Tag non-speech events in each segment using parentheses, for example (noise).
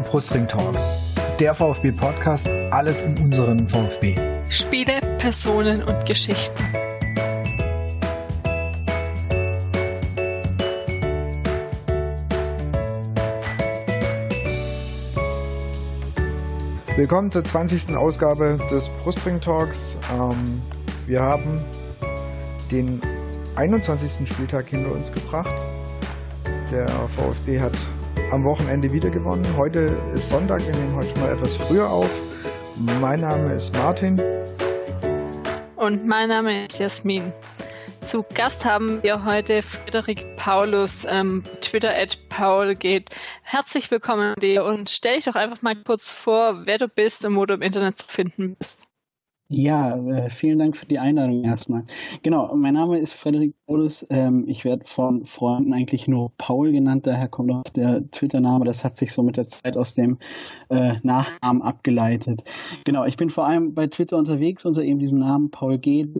Der Brustring Talk. Der VfB Podcast. Alles um unseren VfB. Spiele, Personen und Geschichten. Willkommen zur 20. Ausgabe des Brustring Talks. Ähm, wir haben den 21. Spieltag hinter uns gebracht. Der VfB hat am Wochenende wieder gewonnen. Heute ist Sonntag, wir nehmen heute mal etwas früher auf. Mein Name ist Martin. Und mein Name ist Jasmin. Zu Gast haben wir heute Frederik Paulus, ähm, Twitter at Paul geht. Herzlich willkommen dir und stell dich doch einfach mal kurz vor, wer du bist und wo du im Internet zu finden bist. Ja, äh, vielen Dank für die Einladung erstmal. Genau, mein Name ist Frederik Paulus. Ähm, ich werde von Freunden eigentlich nur Paul genannt, daher kommt auch der Twitter-Name. Das hat sich so mit der Zeit aus dem äh, Nachnamen abgeleitet. Genau, ich bin vor allem bei Twitter unterwegs unter eben diesem Namen Paul Geht.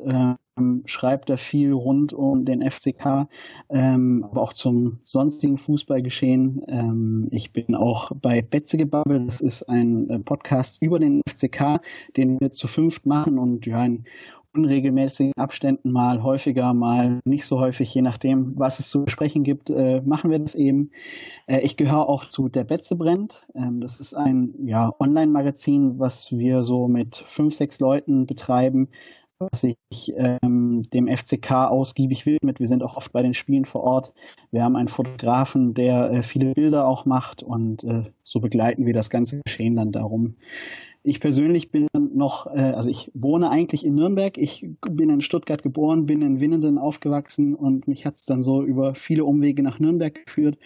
Äh, schreibt da viel rund um den FCK, ähm, aber auch zum sonstigen Fußballgeschehen. Ähm, ich bin auch bei Betzegebabbel, das ist ein äh, Podcast über den FCK, den wir zu fünft machen und ja, in unregelmäßigen Abständen mal häufiger, mal nicht so häufig, je nachdem, was es zu besprechen gibt, äh, machen wir das eben. Äh, ich gehöre auch zu Der Betze brennt. Ähm, das ist ein ja, Online-Magazin, was wir so mit fünf, sechs Leuten betreiben, sich ähm, dem FCK ausgiebig widmet. Wir sind auch oft bei den Spielen vor Ort. Wir haben einen Fotografen, der äh, viele Bilder auch macht und äh, so begleiten wir das ganze Geschehen dann darum. Ich persönlich bin noch, äh, also ich wohne eigentlich in Nürnberg. Ich bin in Stuttgart geboren, bin in Winnenden aufgewachsen und mich hat es dann so über viele Umwege nach Nürnberg geführt.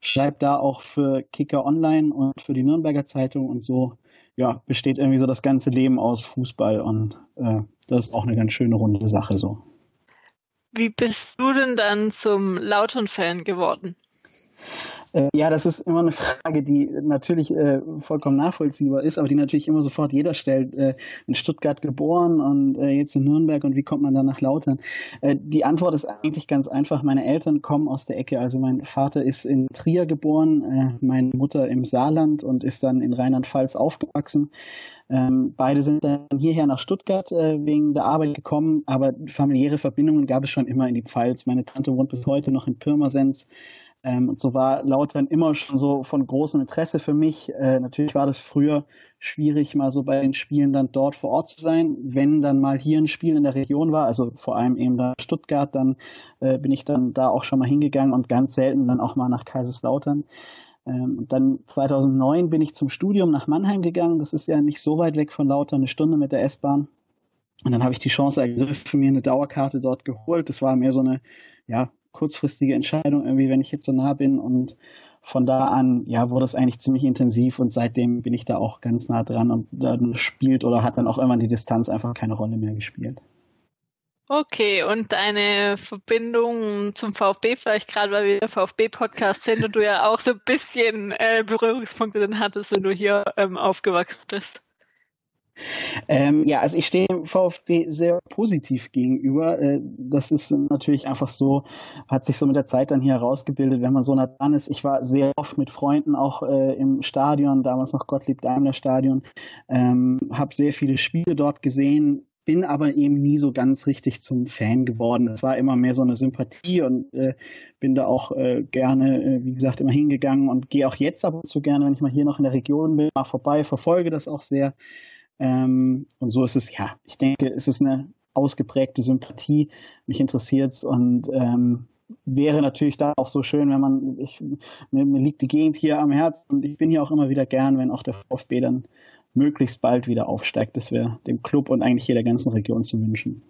Schreibe da auch für Kicker Online und für die Nürnberger Zeitung und so ja, besteht irgendwie so das ganze Leben aus Fußball und äh, das ist auch eine ganz schöne runde Sache so. Wie bist du denn dann zum Lautern-Fan geworden? Äh, ja, das ist immer eine Frage, die natürlich äh, vollkommen nachvollziehbar ist, aber die natürlich immer sofort jeder stellt. Äh, in Stuttgart geboren und äh, jetzt in Nürnberg und wie kommt man dann nach Lautern? Äh, die Antwort ist eigentlich ganz einfach. Meine Eltern kommen aus der Ecke. Also mein Vater ist in Trier geboren, äh, meine Mutter im Saarland und ist dann in Rheinland-Pfalz aufgewachsen. Ähm, beide sind dann hierher nach Stuttgart wegen der Arbeit gekommen, aber familiäre Verbindungen gab es schon immer in die Pfalz. Meine Tante wohnt bis heute noch in Pirmasens. Ähm, und so war Lautern immer schon so von großem Interesse für mich. Äh, natürlich war das früher schwierig, mal so bei den Spielen dann dort vor Ort zu sein. Wenn dann mal hier ein Spiel in der Region war, also vor allem eben da Stuttgart, dann äh, bin ich dann da auch schon mal hingegangen und ganz selten dann auch mal nach Kaiserslautern. Ähm, dann 2009 bin ich zum Studium nach Mannheim gegangen. Das ist ja nicht so weit weg von Lautern, eine Stunde mit der S-Bahn. Und dann habe ich die Chance ergriffen, mir eine Dauerkarte dort geholt. Das war mehr so eine ja, kurzfristige Entscheidung, irgendwie, wenn ich jetzt so nah bin. Und von da an, ja, wurde es eigentlich ziemlich intensiv und seitdem bin ich da auch ganz nah dran und dann spielt oder hat dann auch irgendwann die Distanz einfach keine Rolle mehr gespielt. Okay, und deine Verbindung zum VfB, vielleicht gerade weil wir VfB-Podcast sind und du ja auch so ein bisschen äh, Berührungspunkte dann hattest, wenn du hier ähm, aufgewachsen bist. Ähm, ja, also ich stehe dem VfB sehr positiv gegenüber. Äh, das ist natürlich einfach so, hat sich so mit der Zeit dann hier herausgebildet, wenn man so nah dran ist. Ich war sehr oft mit Freunden auch äh, im Stadion, damals noch Gottlieb Daimler Stadion, ähm, habe sehr viele Spiele dort gesehen, bin aber eben nie so ganz richtig zum Fan geworden. Es war immer mehr so eine Sympathie und äh, bin da auch äh, gerne, äh, wie gesagt, immer hingegangen und gehe auch jetzt ab und zu gerne, wenn ich mal hier noch in der Region bin, mal vorbei, verfolge das auch sehr. Ähm, und so ist es, ja, ich denke, es ist eine ausgeprägte Sympathie. Mich interessiert es und ähm, wäre natürlich da auch so schön, wenn man, ich, mir, mir liegt die Gegend hier am Herzen und ich bin hier auch immer wieder gern, wenn auch der VfB dann möglichst bald wieder aufsteigt. Das wäre dem Club und eigentlich jeder ganzen Region zu wünschen.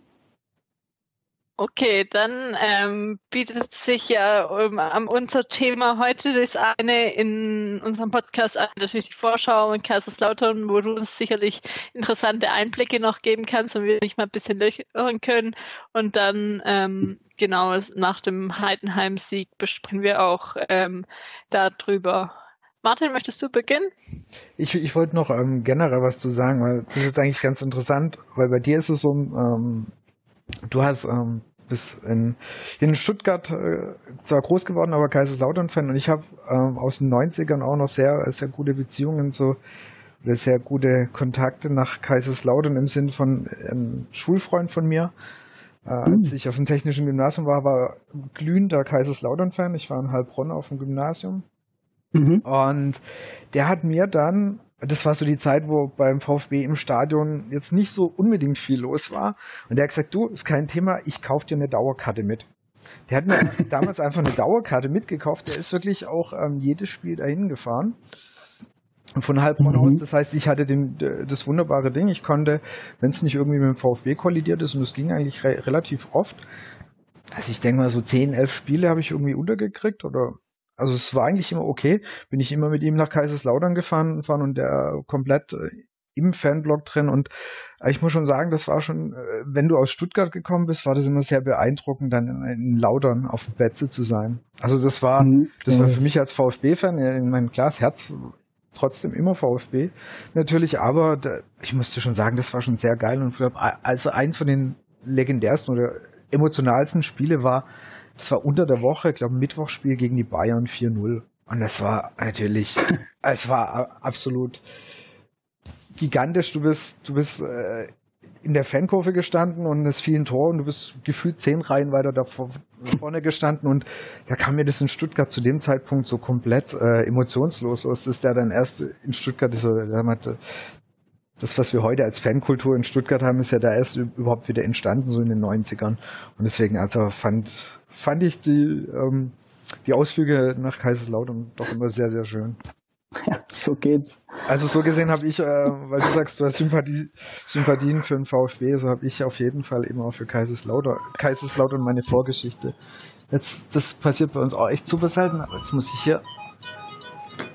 Okay, dann ähm, bietet sich ja um, um, unser Thema heute das eine in unserem Podcast an, natürlich die Vorschau in Kaiserslautern, wo du uns sicherlich interessante Einblicke noch geben kannst und wir nicht mal ein bisschen löchern können. Und dann ähm, genau nach dem Heidenheim-Sieg besprechen wir auch ähm, darüber. Martin, möchtest du beginnen? Ich, ich wollte noch ähm, generell was zu sagen, weil das ist eigentlich ganz interessant, weil bei dir ist es so, ähm, du hast ähm, bis in, in Stuttgart äh, zwar groß geworden, aber Kaiserslautern-Fan und ich habe ähm, aus den 90ern auch noch sehr, sehr gute Beziehungen zu oder sehr gute Kontakte nach Kaiserslautern im Sinn von einem Schulfreund von mir. Äh, als hm. ich auf dem technischen Gymnasium war, war glühender Kaiserslautern-Fan. Ich war in Heilbronn auf dem Gymnasium. Mhm. Und der hat mir dann das war so die Zeit, wo beim VfB im Stadion jetzt nicht so unbedingt viel los war. Und der hat gesagt, du, ist kein Thema, ich kauf dir eine Dauerkarte mit. Der hat mir (laughs) damals einfach eine Dauerkarte mitgekauft. Der ist wirklich auch ähm, jedes Spiel dahin gefahren. Von Heilbronn mhm. aus. Das heißt, ich hatte den, das wunderbare Ding. Ich konnte, wenn es nicht irgendwie mit dem VfB kollidiert ist, und das ging eigentlich re relativ oft, also ich denke mal so 10, 11 Spiele habe ich irgendwie untergekriegt oder also es war eigentlich immer okay. Bin ich immer mit ihm nach Kaiserslautern gefahren, fahren und der komplett äh, im Fanblog drin und ich muss schon sagen, das war schon, äh, wenn du aus Stuttgart gekommen bist, war das immer sehr beeindruckend, dann in, Lautern auf dem Plätze zu sein. Also das war, mhm. das war für mich als VfB-Fan, in meinem Glas Herz trotzdem immer VfB natürlich, aber da, ich musste schon sagen, das war schon sehr geil und also eins von den legendärsten oder emotionalsten Spiele war das war unter der Woche, ich glaube Mittwochspiel gegen die Bayern 4-0. Und das war natürlich, (laughs) es war absolut gigantisch. Du bist, du bist äh, in der Fankurve gestanden und es fiel ein Tor und du bist gefühlt zehn Reihen weiter da vorne gestanden und da kam mir das in Stuttgart zu dem Zeitpunkt so komplett äh, emotionslos aus. Das ist ja dann erst in Stuttgart so, das, was wir heute als Fankultur in Stuttgart haben, ist ja da erst überhaupt wieder entstanden, so in den 90ern. Und deswegen, also fand, fand ich die, ähm, die Ausflüge nach Kaiserslautern doch immer sehr, sehr schön. Ja, so geht's. Also so gesehen habe ich, äh, weil du sagst, du hast Sympathie, Sympathien für den VfB, so habe ich auf jeden Fall immer für Kaiserslautern, Kaiserslautern meine Vorgeschichte. Jetzt, das passiert bei uns auch echt super selten, aber jetzt muss ich hier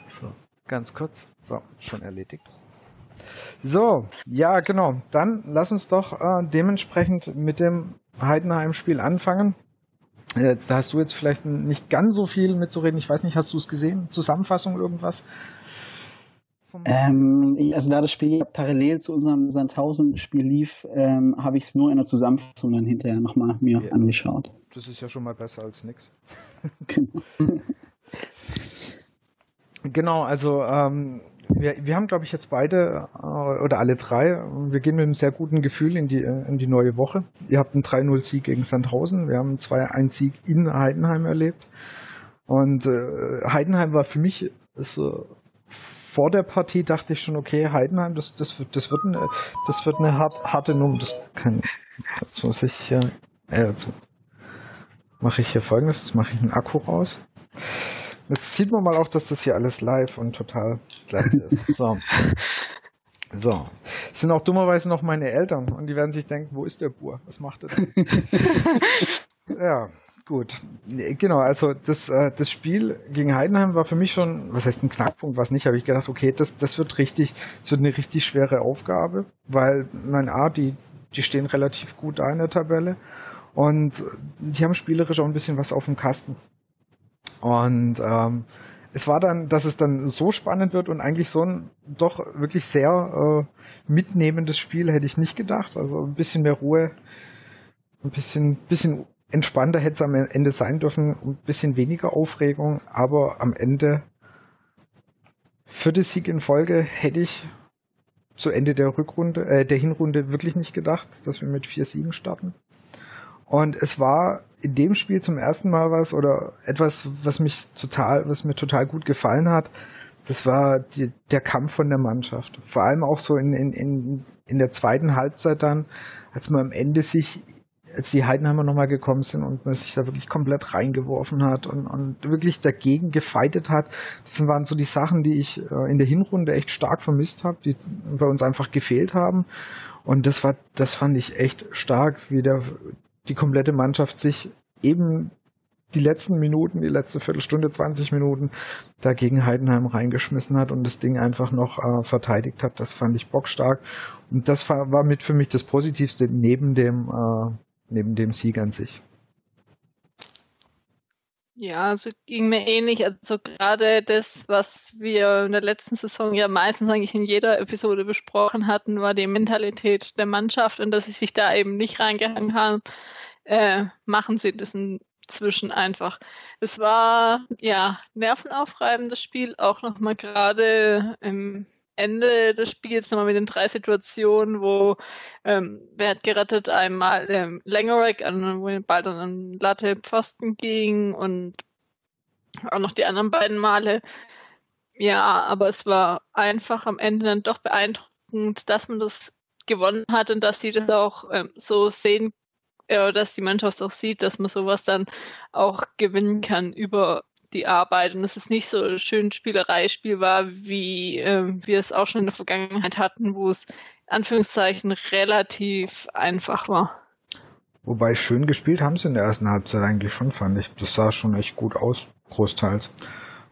so, ganz kurz. So, schon erledigt. So, ja, genau. Dann lass uns doch äh, dementsprechend mit dem Heidenheim-Spiel anfangen. Jetzt, da hast du jetzt vielleicht nicht ganz so viel mitzureden. Ich weiß nicht, hast du es gesehen? Zusammenfassung irgendwas? Ähm, also da das Spiel parallel zu unserem Sandhausen-Spiel lief, ähm, habe ich es nur in der Zusammenfassung dann hinterher nochmal mir ja. angeschaut. Das ist ja schon mal besser als nix. (laughs) Genau. (laughs) genau, also ähm, wir, wir haben, glaube ich, jetzt beide äh, oder alle drei, wir gehen mit einem sehr guten Gefühl in die, äh, in die neue Woche. Ihr habt einen 3-0-Sieg gegen Sandhausen, wir haben einen 2-1-Sieg in Heidenheim erlebt. Und äh, Heidenheim war für mich so, vor der Partie dachte ich schon, okay, Heidenheim, das, das, wird, das wird eine, das wird eine hart, harte Nummer. Das kann, jetzt muss ich äh, jetzt mache ich hier folgendes, jetzt mache ich einen Akku raus. Jetzt sieht man mal auch, dass das hier alles live und total klasse ist. (laughs) So. So. Es sind auch dummerweise noch meine Eltern und die werden sich denken, wo ist der Bur? Was macht er denn? (laughs) ja, gut. Genau, also das, äh, das Spiel gegen Heidenheim war für mich schon, was heißt ein Knackpunkt, was nicht, habe ich gedacht, okay, das, das wird richtig, das wird eine richtig schwere Aufgabe, weil mein A, die, die stehen relativ gut da in der Tabelle und die haben spielerisch auch ein bisschen was auf dem Kasten. Und ähm, es war dann, dass es dann so spannend wird und eigentlich so ein doch wirklich sehr äh, mitnehmendes Spiel hätte ich nicht gedacht. Also ein bisschen mehr Ruhe, ein bisschen, bisschen entspannter hätte es am Ende sein dürfen, ein bisschen weniger Aufregung, aber am Ende den Sieg in Folge hätte ich zu Ende der Rückrunde, äh, der Hinrunde wirklich nicht gedacht, dass wir mit vier Siegen starten. Und es war in dem Spiel zum ersten Mal was oder etwas, was mich total, was mir total gut gefallen hat. Das war die, der Kampf von der Mannschaft. Vor allem auch so in, in, in, in der zweiten Halbzeit dann, als man am Ende sich, als die Heidenheimer nochmal gekommen sind und man sich da wirklich komplett reingeworfen hat und, und wirklich dagegen gefeitet hat. Das waren so die Sachen, die ich äh, in der Hinrunde echt stark vermisst habe, die bei uns einfach gefehlt haben. Und das war, das fand ich echt stark, wie der, die komplette Mannschaft sich eben die letzten Minuten, die letzte Viertelstunde, 20 Minuten dagegen Heidenheim reingeschmissen hat und das Ding einfach noch äh, verteidigt hat. Das fand ich bockstark. Und das war, war mit für mich das Positivste neben dem, äh, neben dem Sieg an sich. Ja, also ging mir ähnlich. Also gerade das, was wir in der letzten Saison ja meistens eigentlich in jeder Episode besprochen hatten, war die Mentalität der Mannschaft und dass sie sich da eben nicht reingehangen haben äh, machen sie das inzwischen einfach. Es war ja nervenaufreibendes Spiel, auch nochmal gerade im Ende des Spiels nochmal mit den drei Situationen, wo ähm, wer hat gerettet? Einmal ähm, Langerack, wo den Ball dann an Latte Pfosten ging und auch noch die anderen beiden Male. Ja, aber es war einfach am Ende dann doch beeindruckend, dass man das gewonnen hat und dass sie das auch ähm, so sehen, äh, dass die Mannschaft auch sieht, dass man sowas dann auch gewinnen kann über die Arbeit und es nicht so schön Spielereispiel war, wie äh, wir es auch schon in der Vergangenheit hatten, wo es Anführungszeichen relativ einfach war. Wobei schön gespielt haben sie in der ersten Halbzeit eigentlich schon, fand ich. Das sah schon echt gut aus, großteils.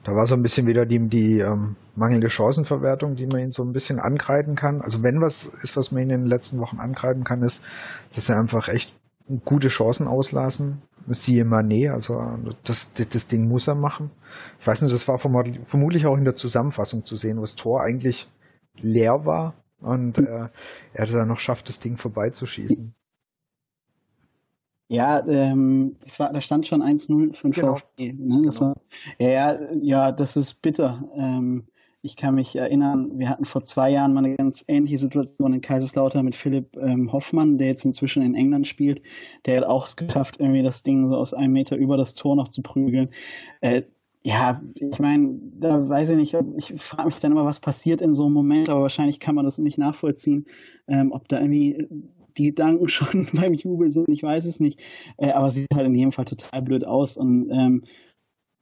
Da war so ein bisschen wieder die, die ähm, mangelnde Chancenverwertung, die man ihnen so ein bisschen angreifen kann. Also wenn was ist, was man ihnen in den letzten Wochen angreifen kann, ist, dass sie einfach echt gute Chancen auslassen. Siehe Mané, also das, das, das Ding muss er machen. Ich weiß nicht, das war vermutlich auch in der Zusammenfassung zu sehen, wo das Tor eigentlich leer war und äh, er dann noch schafft, das Ding vorbeizuschießen. Ja, ähm, das war, da stand schon 1-0 für den genau. VfB. Ne? Das genau. war, ja, ja, das ist bitter. Ähm, ich kann mich erinnern, wir hatten vor zwei Jahren mal eine ganz ähnliche Situation in Kaiserslautern mit Philipp ähm, Hoffmann, der jetzt inzwischen in England spielt. Der hat auch es geschafft, irgendwie das Ding so aus einem Meter über das Tor noch zu prügeln. Äh, ja, ich meine, da weiß ich nicht, ich frage mich dann immer, was passiert in so einem Moment, aber wahrscheinlich kann man das nicht nachvollziehen, ähm, ob da irgendwie die Gedanken (laughs) schon beim Jubel sind, ich weiß es nicht. Äh, aber sieht halt in jedem Fall total blöd aus und ähm,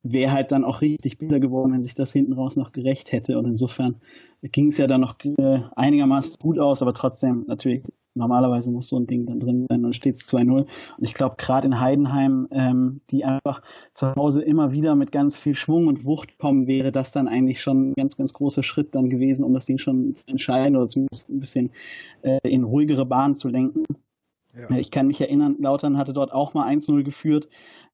wäre halt dann auch richtig bitter geworden, wenn sich das hinten raus noch gerecht hätte. Und insofern ging es ja dann noch äh, einigermaßen gut aus, aber trotzdem natürlich normalerweise muss so ein Ding dann drin sein und steht es 2-0. Und ich glaube, gerade in Heidenheim, ähm, die einfach zu Hause immer wieder mit ganz viel Schwung und Wucht kommen, wäre das dann eigentlich schon ein ganz, ganz großer Schritt dann gewesen, um das Ding schon zu entscheiden oder zumindest ein bisschen äh, in ruhigere Bahnen zu lenken. Ja. Ich kann mich erinnern, Lautern hatte dort auch mal 1-0 geführt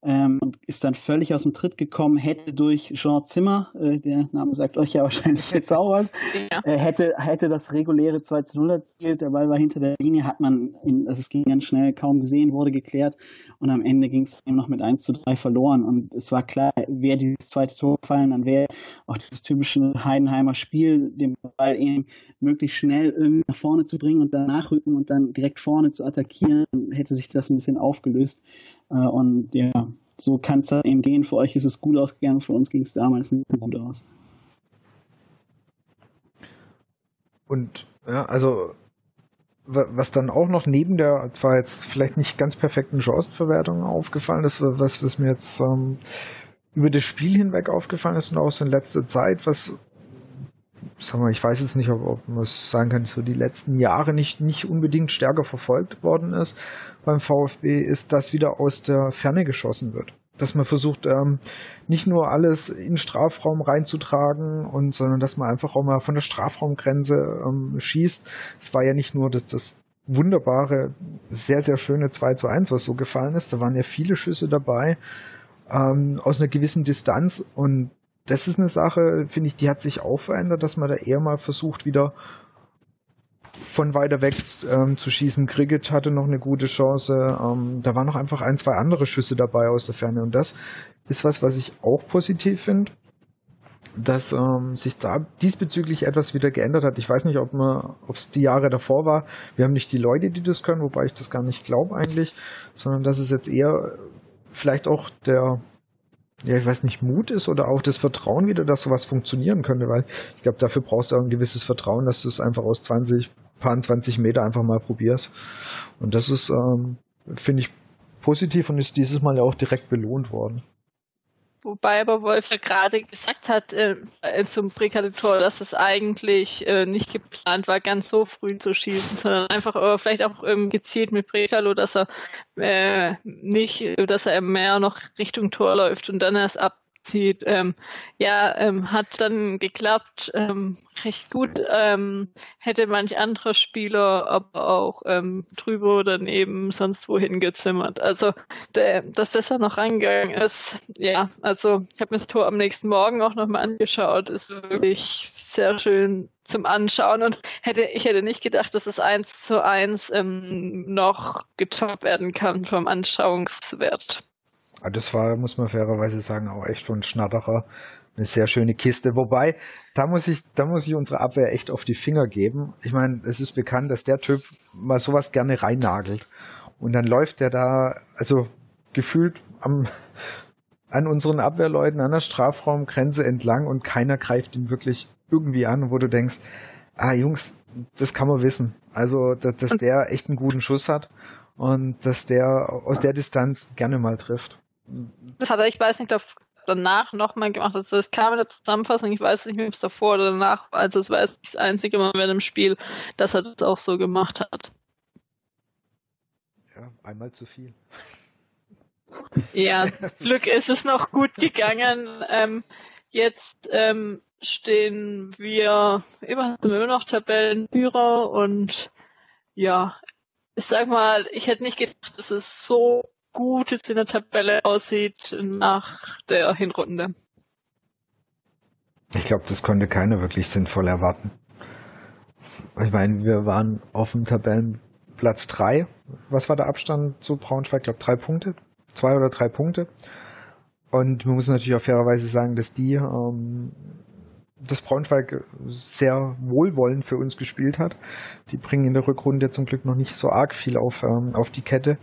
ähm, und ist dann völlig aus dem Tritt gekommen, hätte durch Jean Zimmer, äh, der Name sagt euch ja wahrscheinlich (laughs) jetzt auch was, ja. äh, hätte, hätte das reguläre 2 zu 0 erzielt, der Ball war hinter der Linie, hat man, in, also es ging ganz schnell, kaum gesehen, wurde geklärt und am Ende ging es eben noch mit 1 zu 3 verloren und es war klar, wäre dieses zweite Tor gefallen, dann wäre auch dieses typische Heidenheimer Spiel, den Ball eben möglichst schnell irgendwie nach vorne zu bringen und dann nachrücken und dann direkt vorne zu attackieren, hätte sich das ein bisschen aufgelöst. Äh, und ja, so kann es dann eben gehen. Für euch ist es gut ausgegangen, für uns ging es damals nicht gut aus. Und ja, also was dann auch noch neben der zwar jetzt vielleicht nicht ganz perfekten Chancenverwertung aufgefallen ist, was, was mir jetzt ähm, über das Spiel hinweg aufgefallen ist und auch so in letzter Zeit, was sagen wir, ich weiß jetzt nicht, ob, ob man sagen kann, so die letzten Jahre nicht, nicht unbedingt stärker verfolgt worden ist beim VfB, ist, dass wieder aus der Ferne geschossen wird. Dass man versucht, ähm, nicht nur alles in Strafraum reinzutragen und, sondern dass man einfach auch mal von der Strafraumgrenze ähm, schießt. Es war ja nicht nur das, das wunderbare, sehr, sehr schöne 2 zu 1, was so gefallen ist. Da waren ja viele Schüsse dabei, ähm, aus einer gewissen Distanz und das ist eine Sache, finde ich, die hat sich auch verändert, dass man da eher mal versucht, wieder von weiter weg ähm, zu schießen. Cricket hatte noch eine gute Chance. Ähm, da waren noch einfach ein, zwei andere Schüsse dabei aus der Ferne. Und das ist was, was ich auch positiv finde, dass ähm, sich da diesbezüglich etwas wieder geändert hat. Ich weiß nicht, ob es die Jahre davor war. Wir haben nicht die Leute, die das können, wobei ich das gar nicht glaube eigentlich, sondern dass es jetzt eher vielleicht auch der ja, ich weiß nicht, Mut ist oder auch das Vertrauen wieder, dass sowas funktionieren könnte, weil ich glaube, dafür brauchst du auch ein gewisses Vertrauen, dass du es einfach aus 20, paar 20 Meter einfach mal probierst. Und das ist, ähm, finde ich, positiv und ist dieses Mal ja auch direkt belohnt worden. Wobei aber Wolf ja gerade gesagt hat äh, zum Präkalitor, dass es eigentlich äh, nicht geplant war, ganz so früh zu schießen, sondern einfach äh, vielleicht auch ähm, gezielt mit Prekalo, dass er äh, nicht, dass er mehr noch Richtung Tor läuft und dann erst ab zieht. Ähm, ja, ähm, hat dann geklappt, ähm, recht gut. Ähm, hätte manch anderer Spieler aber auch ähm, drüber oder daneben sonst wohin gezimmert. Also, der, dass das da noch reingegangen ist, ja, also ich habe mir das Tor am nächsten Morgen auch nochmal angeschaut, ist wirklich sehr schön zum Anschauen und hätte ich hätte nicht gedacht, dass es eins zu eins ähm, noch getoppt werden kann vom Anschauungswert. Ah, das war, muss man fairerweise sagen, auch echt von Schnatterer eine sehr schöne Kiste. Wobei, da muss ich, da muss ich unsere Abwehr echt auf die Finger geben. Ich meine, es ist bekannt, dass der Typ mal sowas gerne reinnagelt. Und dann läuft der da, also gefühlt am, an unseren Abwehrleuten an der Strafraumgrenze entlang und keiner greift ihn wirklich irgendwie an, wo du denkst, ah Jungs, das kann man wissen. Also, dass, dass der echt einen guten Schuss hat und dass der aus der Distanz gerne mal trifft. Das hat er, ich weiß nicht, danach nochmal gemacht. Also es kam in der Zusammenfassung, ich weiß nicht mehr, ob es davor oder danach war. Also es war das einzige Mal in dem Spiel, dass er das auch so gemacht hat. Ja, einmal zu viel. Ja, zum Glück ist es noch gut gegangen. Ähm, jetzt ähm, stehen wir immer, immer noch Tabellenführer und ja, ich sag mal, ich hätte nicht gedacht, dass es so gut jetzt in der Tabelle aussieht nach der Hinrunde. Ich glaube, das konnte keiner wirklich sinnvoll erwarten. Ich meine, wir waren auf dem Tabellenplatz 3. Was war der Abstand zu Braunschweig? Ich glaube, drei Punkte. Zwei oder drei Punkte. Und man muss natürlich auch fairerweise sagen, dass die ähm, das Braunschweig sehr wohlwollend für uns gespielt hat. Die bringen in der Rückrunde zum Glück noch nicht so arg viel auf, ähm, auf die Kette.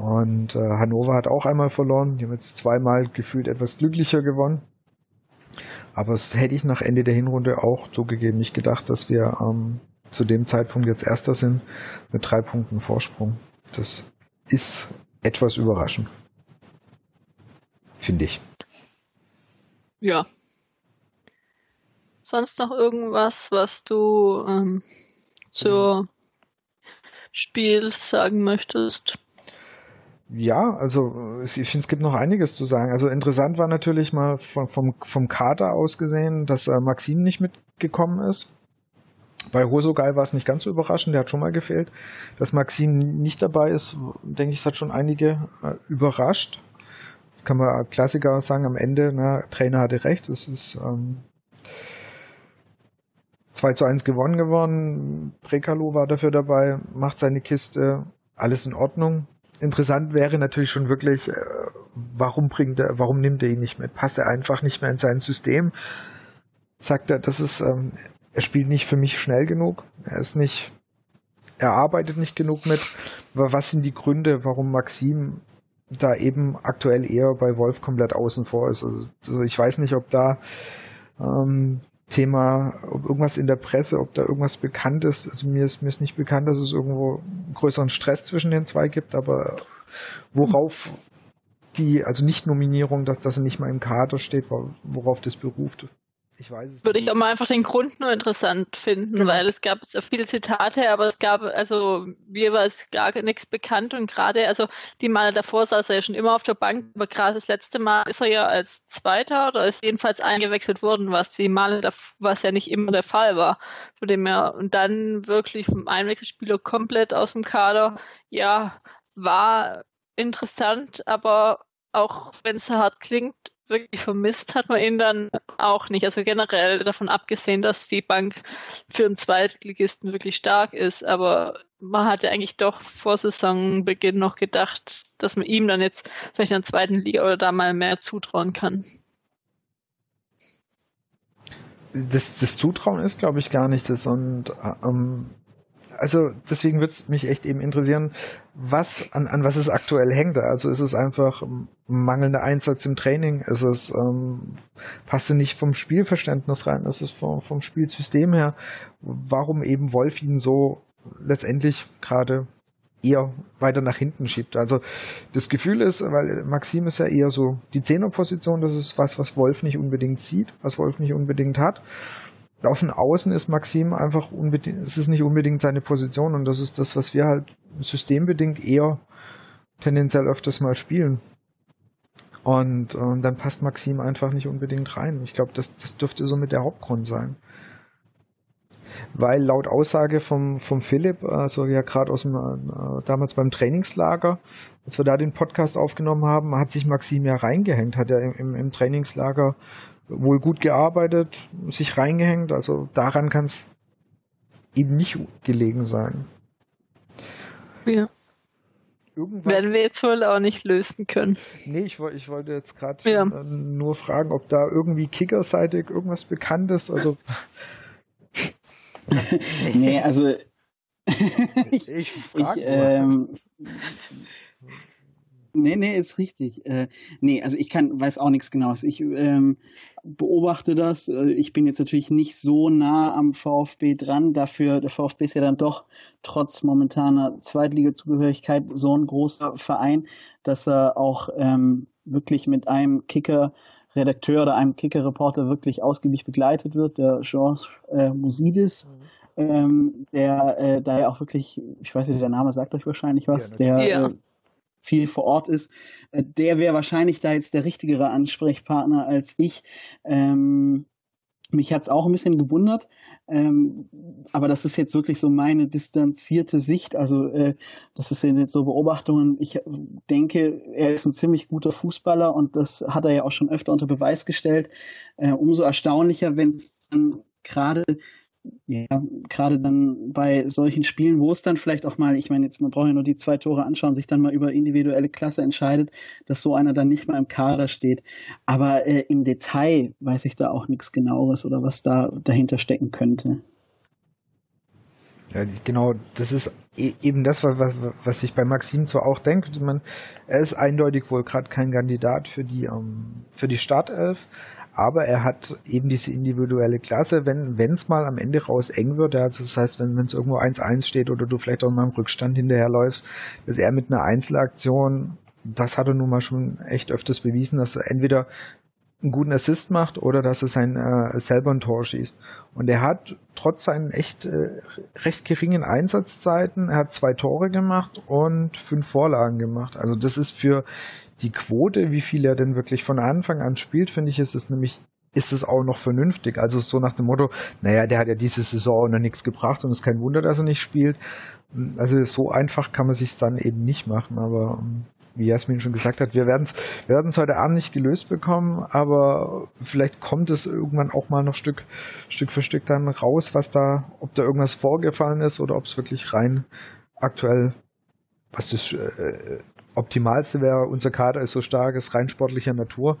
Und äh, Hannover hat auch einmal verloren. Die haben jetzt zweimal gefühlt etwas glücklicher gewonnen. Aber das hätte ich nach Ende der Hinrunde auch zugegeben nicht gedacht, dass wir ähm, zu dem Zeitpunkt jetzt Erster sind mit drei Punkten Vorsprung. Das ist etwas überraschend. Finde ich. Ja, sonst noch irgendwas, was du ähm, zur Spiel sagen möchtest? Ja, also ich finde, es gibt noch einiges zu sagen. Also interessant war natürlich mal vom, vom, vom Kader aus gesehen, dass äh, Maxim nicht mitgekommen ist. Bei Hosogai war es nicht ganz so überraschend, der hat schon mal gefehlt. Dass Maxim nicht dabei ist, denke ich, hat schon einige äh, überrascht. Das kann man Klassiker sagen am Ende, na, Trainer hatte recht, es ist ähm, 2 zu 1 gewonnen geworden. Prekalo war dafür dabei, macht seine Kiste, alles in Ordnung. Interessant wäre natürlich schon wirklich, äh, warum bringt er, warum nimmt er ihn nicht mit? Passt er einfach nicht mehr in sein System? Sagt er, das ist, ähm, er spielt nicht für mich schnell genug. Er ist nicht, er arbeitet nicht genug mit. Aber was sind die Gründe, warum Maxim da eben aktuell eher bei Wolf komplett außen vor ist? Also, ich weiß nicht, ob da ähm, Thema, ob irgendwas in der Presse, ob da irgendwas bekannt ist. Also mir ist, mir ist nicht bekannt, dass es irgendwo größeren Stress zwischen den zwei gibt, aber worauf die, also nicht Nominierung, dass das nicht mal im Kader steht, worauf das beruft, ich weiß es Würde nicht. ich auch mal einfach den Grund nur interessant finden, genau. weil es gab viele Zitate, aber es gab, also mir war es gar nichts bekannt und gerade, also die Male davor saß er ja schon immer auf der Bank, aber gerade das letzte Mal ist er ja als Zweiter oder ist jedenfalls eingewechselt worden, was die Male, was ja nicht immer der Fall war. Von dem her, und dann wirklich vom Einwechselspieler komplett aus dem Kader, ja, war interessant, aber auch wenn es hart klingt, wirklich vermisst hat man ihn dann auch nicht. Also generell davon abgesehen, dass die Bank für einen Zweitligisten wirklich stark ist, aber man hatte eigentlich doch vor Saisonbeginn noch gedacht, dass man ihm dann jetzt vielleicht in der zweiten Liga oder da mal mehr zutrauen kann. Das, das Zutrauen ist, glaube ich, gar nicht das. Und ähm, also deswegen würde es mich echt eben interessieren, was an, an was es aktuell hängt. Also ist es einfach mangelnder Einsatz im Training? Ist es ähm, passt nicht vom Spielverständnis rein? Ist es vom, vom Spielsystem her? Warum eben Wolf ihn so letztendlich gerade eher weiter nach hinten schiebt. Also das Gefühl ist, weil Maxim ist ja eher so die Zehnerposition, das ist was, was Wolf nicht unbedingt sieht, was Wolf nicht unbedingt hat auf den Außen ist Maxim einfach unbedingt, es ist nicht unbedingt seine Position und das ist das, was wir halt systembedingt eher tendenziell öfters mal spielen. Und, und dann passt Maxim einfach nicht unbedingt rein. Ich glaube, das, das dürfte so mit der Hauptgrund sein. Weil laut Aussage vom, vom Philipp, also ja gerade aus dem äh, damals beim Trainingslager, als wir da den Podcast aufgenommen haben, hat sich Maxim ja reingehängt, hat er im, im Trainingslager wohl gut gearbeitet, sich reingehängt. Also daran kann es eben nicht gelegen sein. Ja. Irgendwas Werden wir jetzt wohl auch nicht lösen können. Nee, ich, ich wollte jetzt gerade ja. nur fragen, ob da irgendwie kickerseitig irgendwas bekannt ist. Also. nee, also. (laughs) ich, ich, ich ähm, Nee, nee, ist richtig. Äh, nee, also ich kann, weiß auch nichts genaues. Ich ähm, beobachte das. Äh, ich bin jetzt natürlich nicht so nah am VfB dran. Dafür, der VfB ist ja dann doch trotz momentaner Zweitliga-Zugehörigkeit so ein großer Verein, dass er auch ähm, wirklich mit einem Kicker-Redakteur oder einem Kicker-Reporter wirklich ausgiebig begleitet wird, der Georges äh, Musidis. Mhm. Ähm, der äh, da ja auch wirklich, ich weiß nicht, der Name sagt euch wahrscheinlich was, ja, der ja. äh, viel vor Ort ist, äh, der wäre wahrscheinlich da jetzt der richtigere Ansprechpartner als ich. Ähm, mich hat es auch ein bisschen gewundert, ähm, aber das ist jetzt wirklich so meine distanzierte Sicht. Also äh, das ist jetzt so Beobachtungen. Ich denke, er ist ein ziemlich guter Fußballer und das hat er ja auch schon öfter unter Beweis gestellt. Äh, umso erstaunlicher, wenn es dann gerade ja, gerade dann bei solchen Spielen, wo es dann vielleicht auch mal, ich meine, jetzt man braucht ja nur die zwei Tore anschauen, sich dann mal über individuelle Klasse entscheidet, dass so einer dann nicht mal im Kader steht. Aber äh, im Detail weiß ich da auch nichts genaueres oder was da dahinter stecken könnte. Ja, genau, das ist e-, eben das, was, was ich bei Maxim zwar auch denke. Man, er ist eindeutig wohl gerade kein Kandidat für die, um, ähm, für die Startelf, aber er hat eben diese individuelle Klasse, wenn es mal am Ende raus eng wird, also das heißt, wenn es irgendwo 1-1 steht oder du vielleicht auch mal im Rückstand hinterherläufst, dass er mit einer Einzelaktion, das hat er nun mal schon echt öfters bewiesen, dass er entweder einen guten Assist macht oder dass er sein äh, selber ein Tor schießt. Und er hat trotz seinen echt äh, recht geringen Einsatzzeiten, er hat zwei Tore gemacht und fünf Vorlagen gemacht. Also das ist für die Quote, wie viel er denn wirklich von Anfang an spielt, finde ich, ist es nämlich ist es auch noch vernünftig. Also so nach dem Motto, naja, der hat ja diese Saison noch nichts gebracht und es ist kein Wunder, dass er nicht spielt. Also so einfach kann man sich dann eben nicht machen, aber ähm, wie Jasmin schon gesagt hat, wir werden es wir heute Abend nicht gelöst bekommen, aber vielleicht kommt es irgendwann auch mal noch Stück, Stück für Stück dann raus, was da, ob da irgendwas vorgefallen ist oder ob es wirklich rein aktuell, was das äh, Optimalste wäre, unser Kader ist so stark, ist rein sportlicher Natur.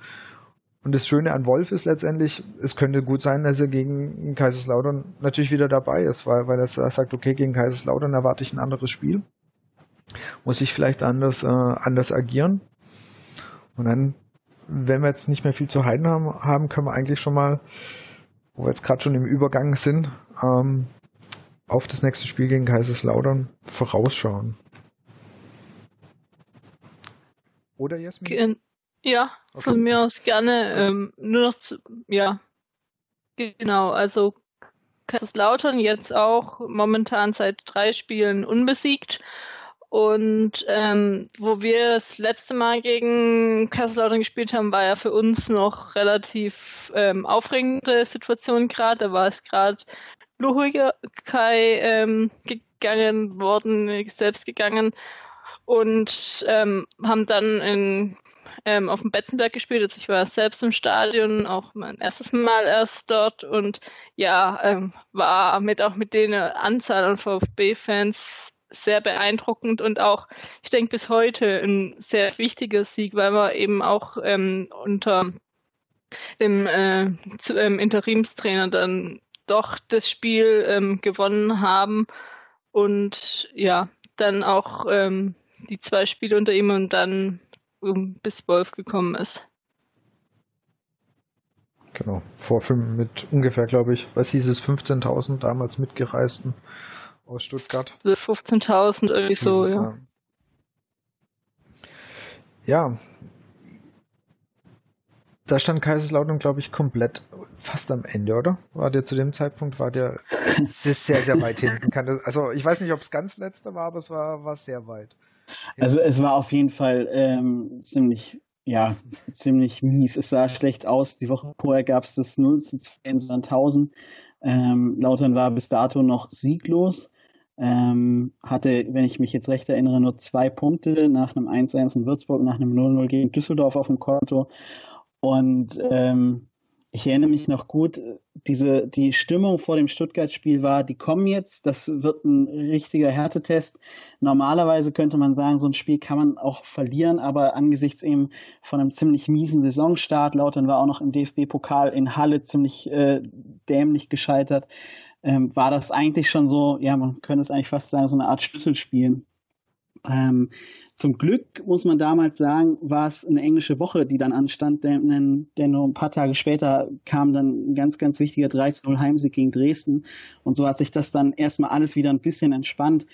Und das Schöne an Wolf ist letztendlich, es könnte gut sein, dass er gegen Kaiserslautern natürlich wieder dabei ist, weil, weil er sagt, okay, gegen Kaiserslautern erwarte ich ein anderes Spiel. Muss ich vielleicht anders, äh, anders agieren. Und dann, wenn wir jetzt nicht mehr viel zu heiden haben, haben können wir eigentlich schon mal, wo wir jetzt gerade schon im Übergang sind, ähm, auf das nächste Spiel gegen Kaiserslautern vorausschauen. Oder Jasmin? Ja, okay. von mir aus gerne. Ähm, nur noch, zu, ja, genau. Also Kaiserslautern jetzt auch momentan seit drei Spielen unbesiegt. Und ähm, wo wir das letzte Mal gegen Kaiserslautern gespielt haben, war ja für uns noch relativ ähm, aufregende Situation gerade. Da war es gerade Luhukai ähm, gegangen worden, selbst gegangen und ähm, haben dann in, ähm, auf dem Betzenberg gespielt. Also ich war selbst im Stadion, auch mein erstes Mal erst dort und ja, ähm, war mit auch mit den Anzahl an VfB-Fans sehr beeindruckend und auch, ich denke, bis heute ein sehr wichtiger Sieg, weil wir eben auch ähm, unter dem äh, zu, ähm, Interimstrainer dann doch das Spiel ähm, gewonnen haben und ja, dann auch ähm, die zwei Spiele unter ihm und dann bis Wolf gekommen ist. Genau, vor fünf, mit ungefähr, glaube ich, was hieß es, 15.000 damals mitgereisten aus Stuttgart. 15.000 irgendwie so, ja. Ja, da stand Kaiserslautern, glaube ich, komplett fast am Ende, oder? War der zu dem Zeitpunkt, war der (laughs) sehr, sehr weit hinten. Also ich weiß nicht, ob es ganz letzte war, aber es war, war sehr weit. Also es war auf jeden Fall ähm, ziemlich ja, ziemlich mies. Es sah schlecht aus. Die Woche vorher gab es das 0 zu 2 in Sandhausen. Ähm, Lautern war bis dato noch sieglos. Ähm, hatte, wenn ich mich jetzt recht erinnere, nur zwei Punkte nach einem 1-1 in Würzburg, nach einem 0-0 gegen Düsseldorf auf dem Konto. Und ähm, ich erinnere mich noch gut, diese, die Stimmung vor dem Stuttgart-Spiel war, die kommen jetzt, das wird ein richtiger Härtetest. Normalerweise könnte man sagen, so ein Spiel kann man auch verlieren, aber angesichts eben von einem ziemlich miesen Saisonstart, Lautern war auch noch im DFB-Pokal in Halle ziemlich äh, dämlich gescheitert, ähm, war das eigentlich schon so, ja, man könnte es eigentlich fast sagen, so eine Art Schlüsselspiel. Ähm, zum Glück, muss man damals sagen, war es eine englische Woche, die dann anstand, denn, denn nur ein paar Tage später kam dann ein ganz, ganz wichtiger 13-0 Heimsieg gegen Dresden. Und so hat sich das dann erstmal alles wieder ein bisschen entspannt.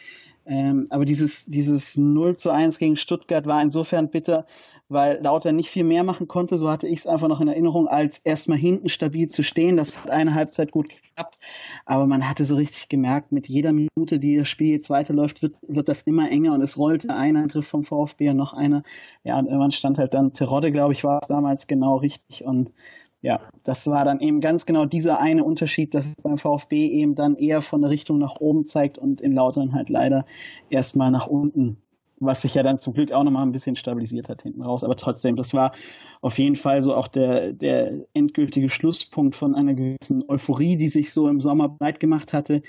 Ähm, aber dieses, dieses 0 zu 1 gegen Stuttgart war insofern bitter, weil Lauter nicht viel mehr machen konnte. So hatte ich es einfach noch in Erinnerung, als erstmal hinten stabil zu stehen. Das hat eine Halbzeit gut geklappt. Aber man hatte so richtig gemerkt, mit jeder Minute, die das Spiel jetzt weiterläuft, wird, wird das immer enger und es rollte ein Angriff vom VfB und noch einer. Ja, und irgendwann stand halt dann Terodde, glaube ich, war damals genau richtig. Und ja, das war dann eben ganz genau dieser eine Unterschied, dass es beim VfB eben dann eher von der Richtung nach oben zeigt und in Lautern halt leider erstmal nach unten was sich ja dann zum Glück auch nochmal ein bisschen stabilisiert hat hinten raus. Aber trotzdem, das war auf jeden Fall so auch der, der endgültige Schlusspunkt von einer gewissen Euphorie, die sich so im Sommer breit gemacht hatte.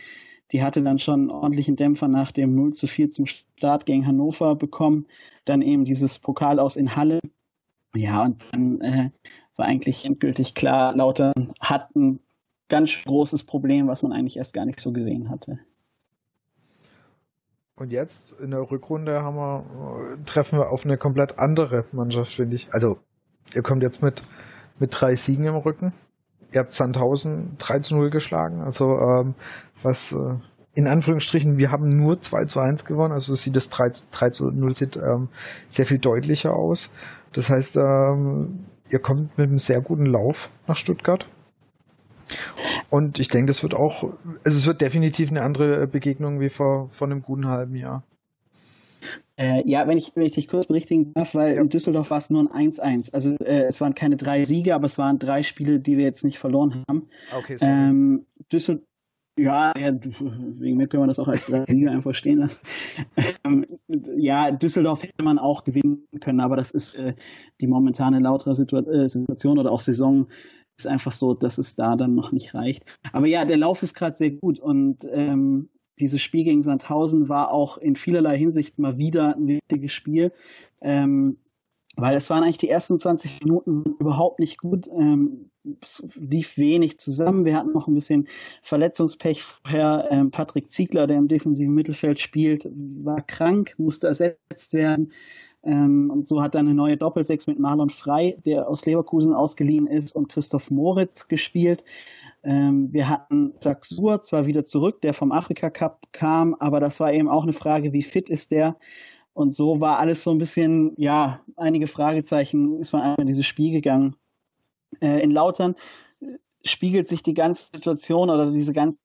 Die hatte dann schon einen ordentlichen Dämpfer nach dem 0 zu 4 zum Start gegen Hannover bekommen. Dann eben dieses Pokal aus in Halle. Ja, und dann äh, war eigentlich endgültig klar, Lauter hat ein ganz großes Problem, was man eigentlich erst gar nicht so gesehen hatte. Und jetzt in der Rückrunde haben wir, treffen wir auf eine komplett andere Mannschaft, finde ich. Also, ihr kommt jetzt mit, mit drei Siegen im Rücken. Ihr habt Sandhausen 3 zu 0 geschlagen. Also, ähm, was, äh, in Anführungsstrichen, wir haben nur 2 zu 1 gewonnen. Also sieht das 3, 3 zu 0 sieht ähm, sehr viel deutlicher aus. Das heißt, ähm, ihr kommt mit einem sehr guten Lauf nach Stuttgart. Und ich denke, das wird auch, also es wird definitiv eine andere Begegnung wie vor, vor einem guten halben Jahr. Äh, ja, wenn ich, wenn ich dich kurz berichtigen darf, weil ja. in Düsseldorf war es nur ein 1-1. Also äh, es waren keine drei Siege, aber es waren drei Spiele, die wir jetzt nicht verloren haben. Okay, sorry. Ähm, Düsseldorf, ja, ja, wegen mir können wir das auch als drei Siege einfach stehen lassen. Ähm, ja, Düsseldorf hätte man auch gewinnen können, aber das ist äh, die momentane lautere äh, Situation oder auch Saison ist einfach so, dass es da dann noch nicht reicht. Aber ja, der Lauf ist gerade sehr gut und ähm, dieses Spiel gegen Sandhausen war auch in vielerlei Hinsicht mal wieder ein wichtiges Spiel. Ähm, weil es waren eigentlich die ersten 20 Minuten überhaupt nicht gut. Ähm, es lief wenig zusammen. Wir hatten noch ein bisschen Verletzungspech vorher. Ähm, Patrick Ziegler, der im defensiven Mittelfeld spielt, war krank, musste ersetzt werden. Ähm, und so hat er eine neue Doppelsechs mit Marlon Frey, der aus Leverkusen ausgeliehen ist, und Christoph Moritz gespielt. Ähm, wir hatten Suhr zwar wieder zurück, der vom Afrika Cup kam, aber das war eben auch eine Frage, wie fit ist der? Und so war alles so ein bisschen, ja, einige Fragezeichen, ist man in dieses Spiel gegangen. Äh, in Lautern spiegelt sich die ganze Situation oder diese ganze,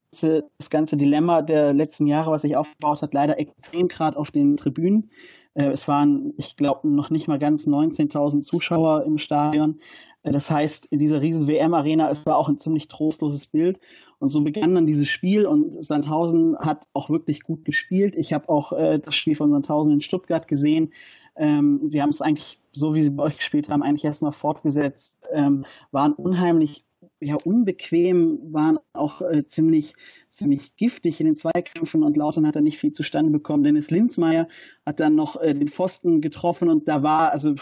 das ganze Dilemma der letzten Jahre, was sich aufgebaut hat, leider extrem gerade auf den Tribünen. Äh, es waren, ich glaube, noch nicht mal ganz 19.000 Zuschauer im Stadion. Äh, das heißt, in dieser riesen WM-Arena, es war auch ein ziemlich trostloses Bild. Und so begann dann dieses Spiel und Sandhausen hat auch wirklich gut gespielt. Ich habe auch äh, das Spiel von Sandhausen in Stuttgart gesehen. Ähm, die haben es eigentlich, so wie sie bei euch gespielt haben, eigentlich erstmal fortgesetzt, ähm, waren unheimlich ja, unbequem, waren auch äh, ziemlich, ziemlich giftig in den Zweikämpfen und Lautern hat er nicht viel zustande bekommen. Dennis Linzmeier hat dann noch äh, den Pfosten getroffen und da war, also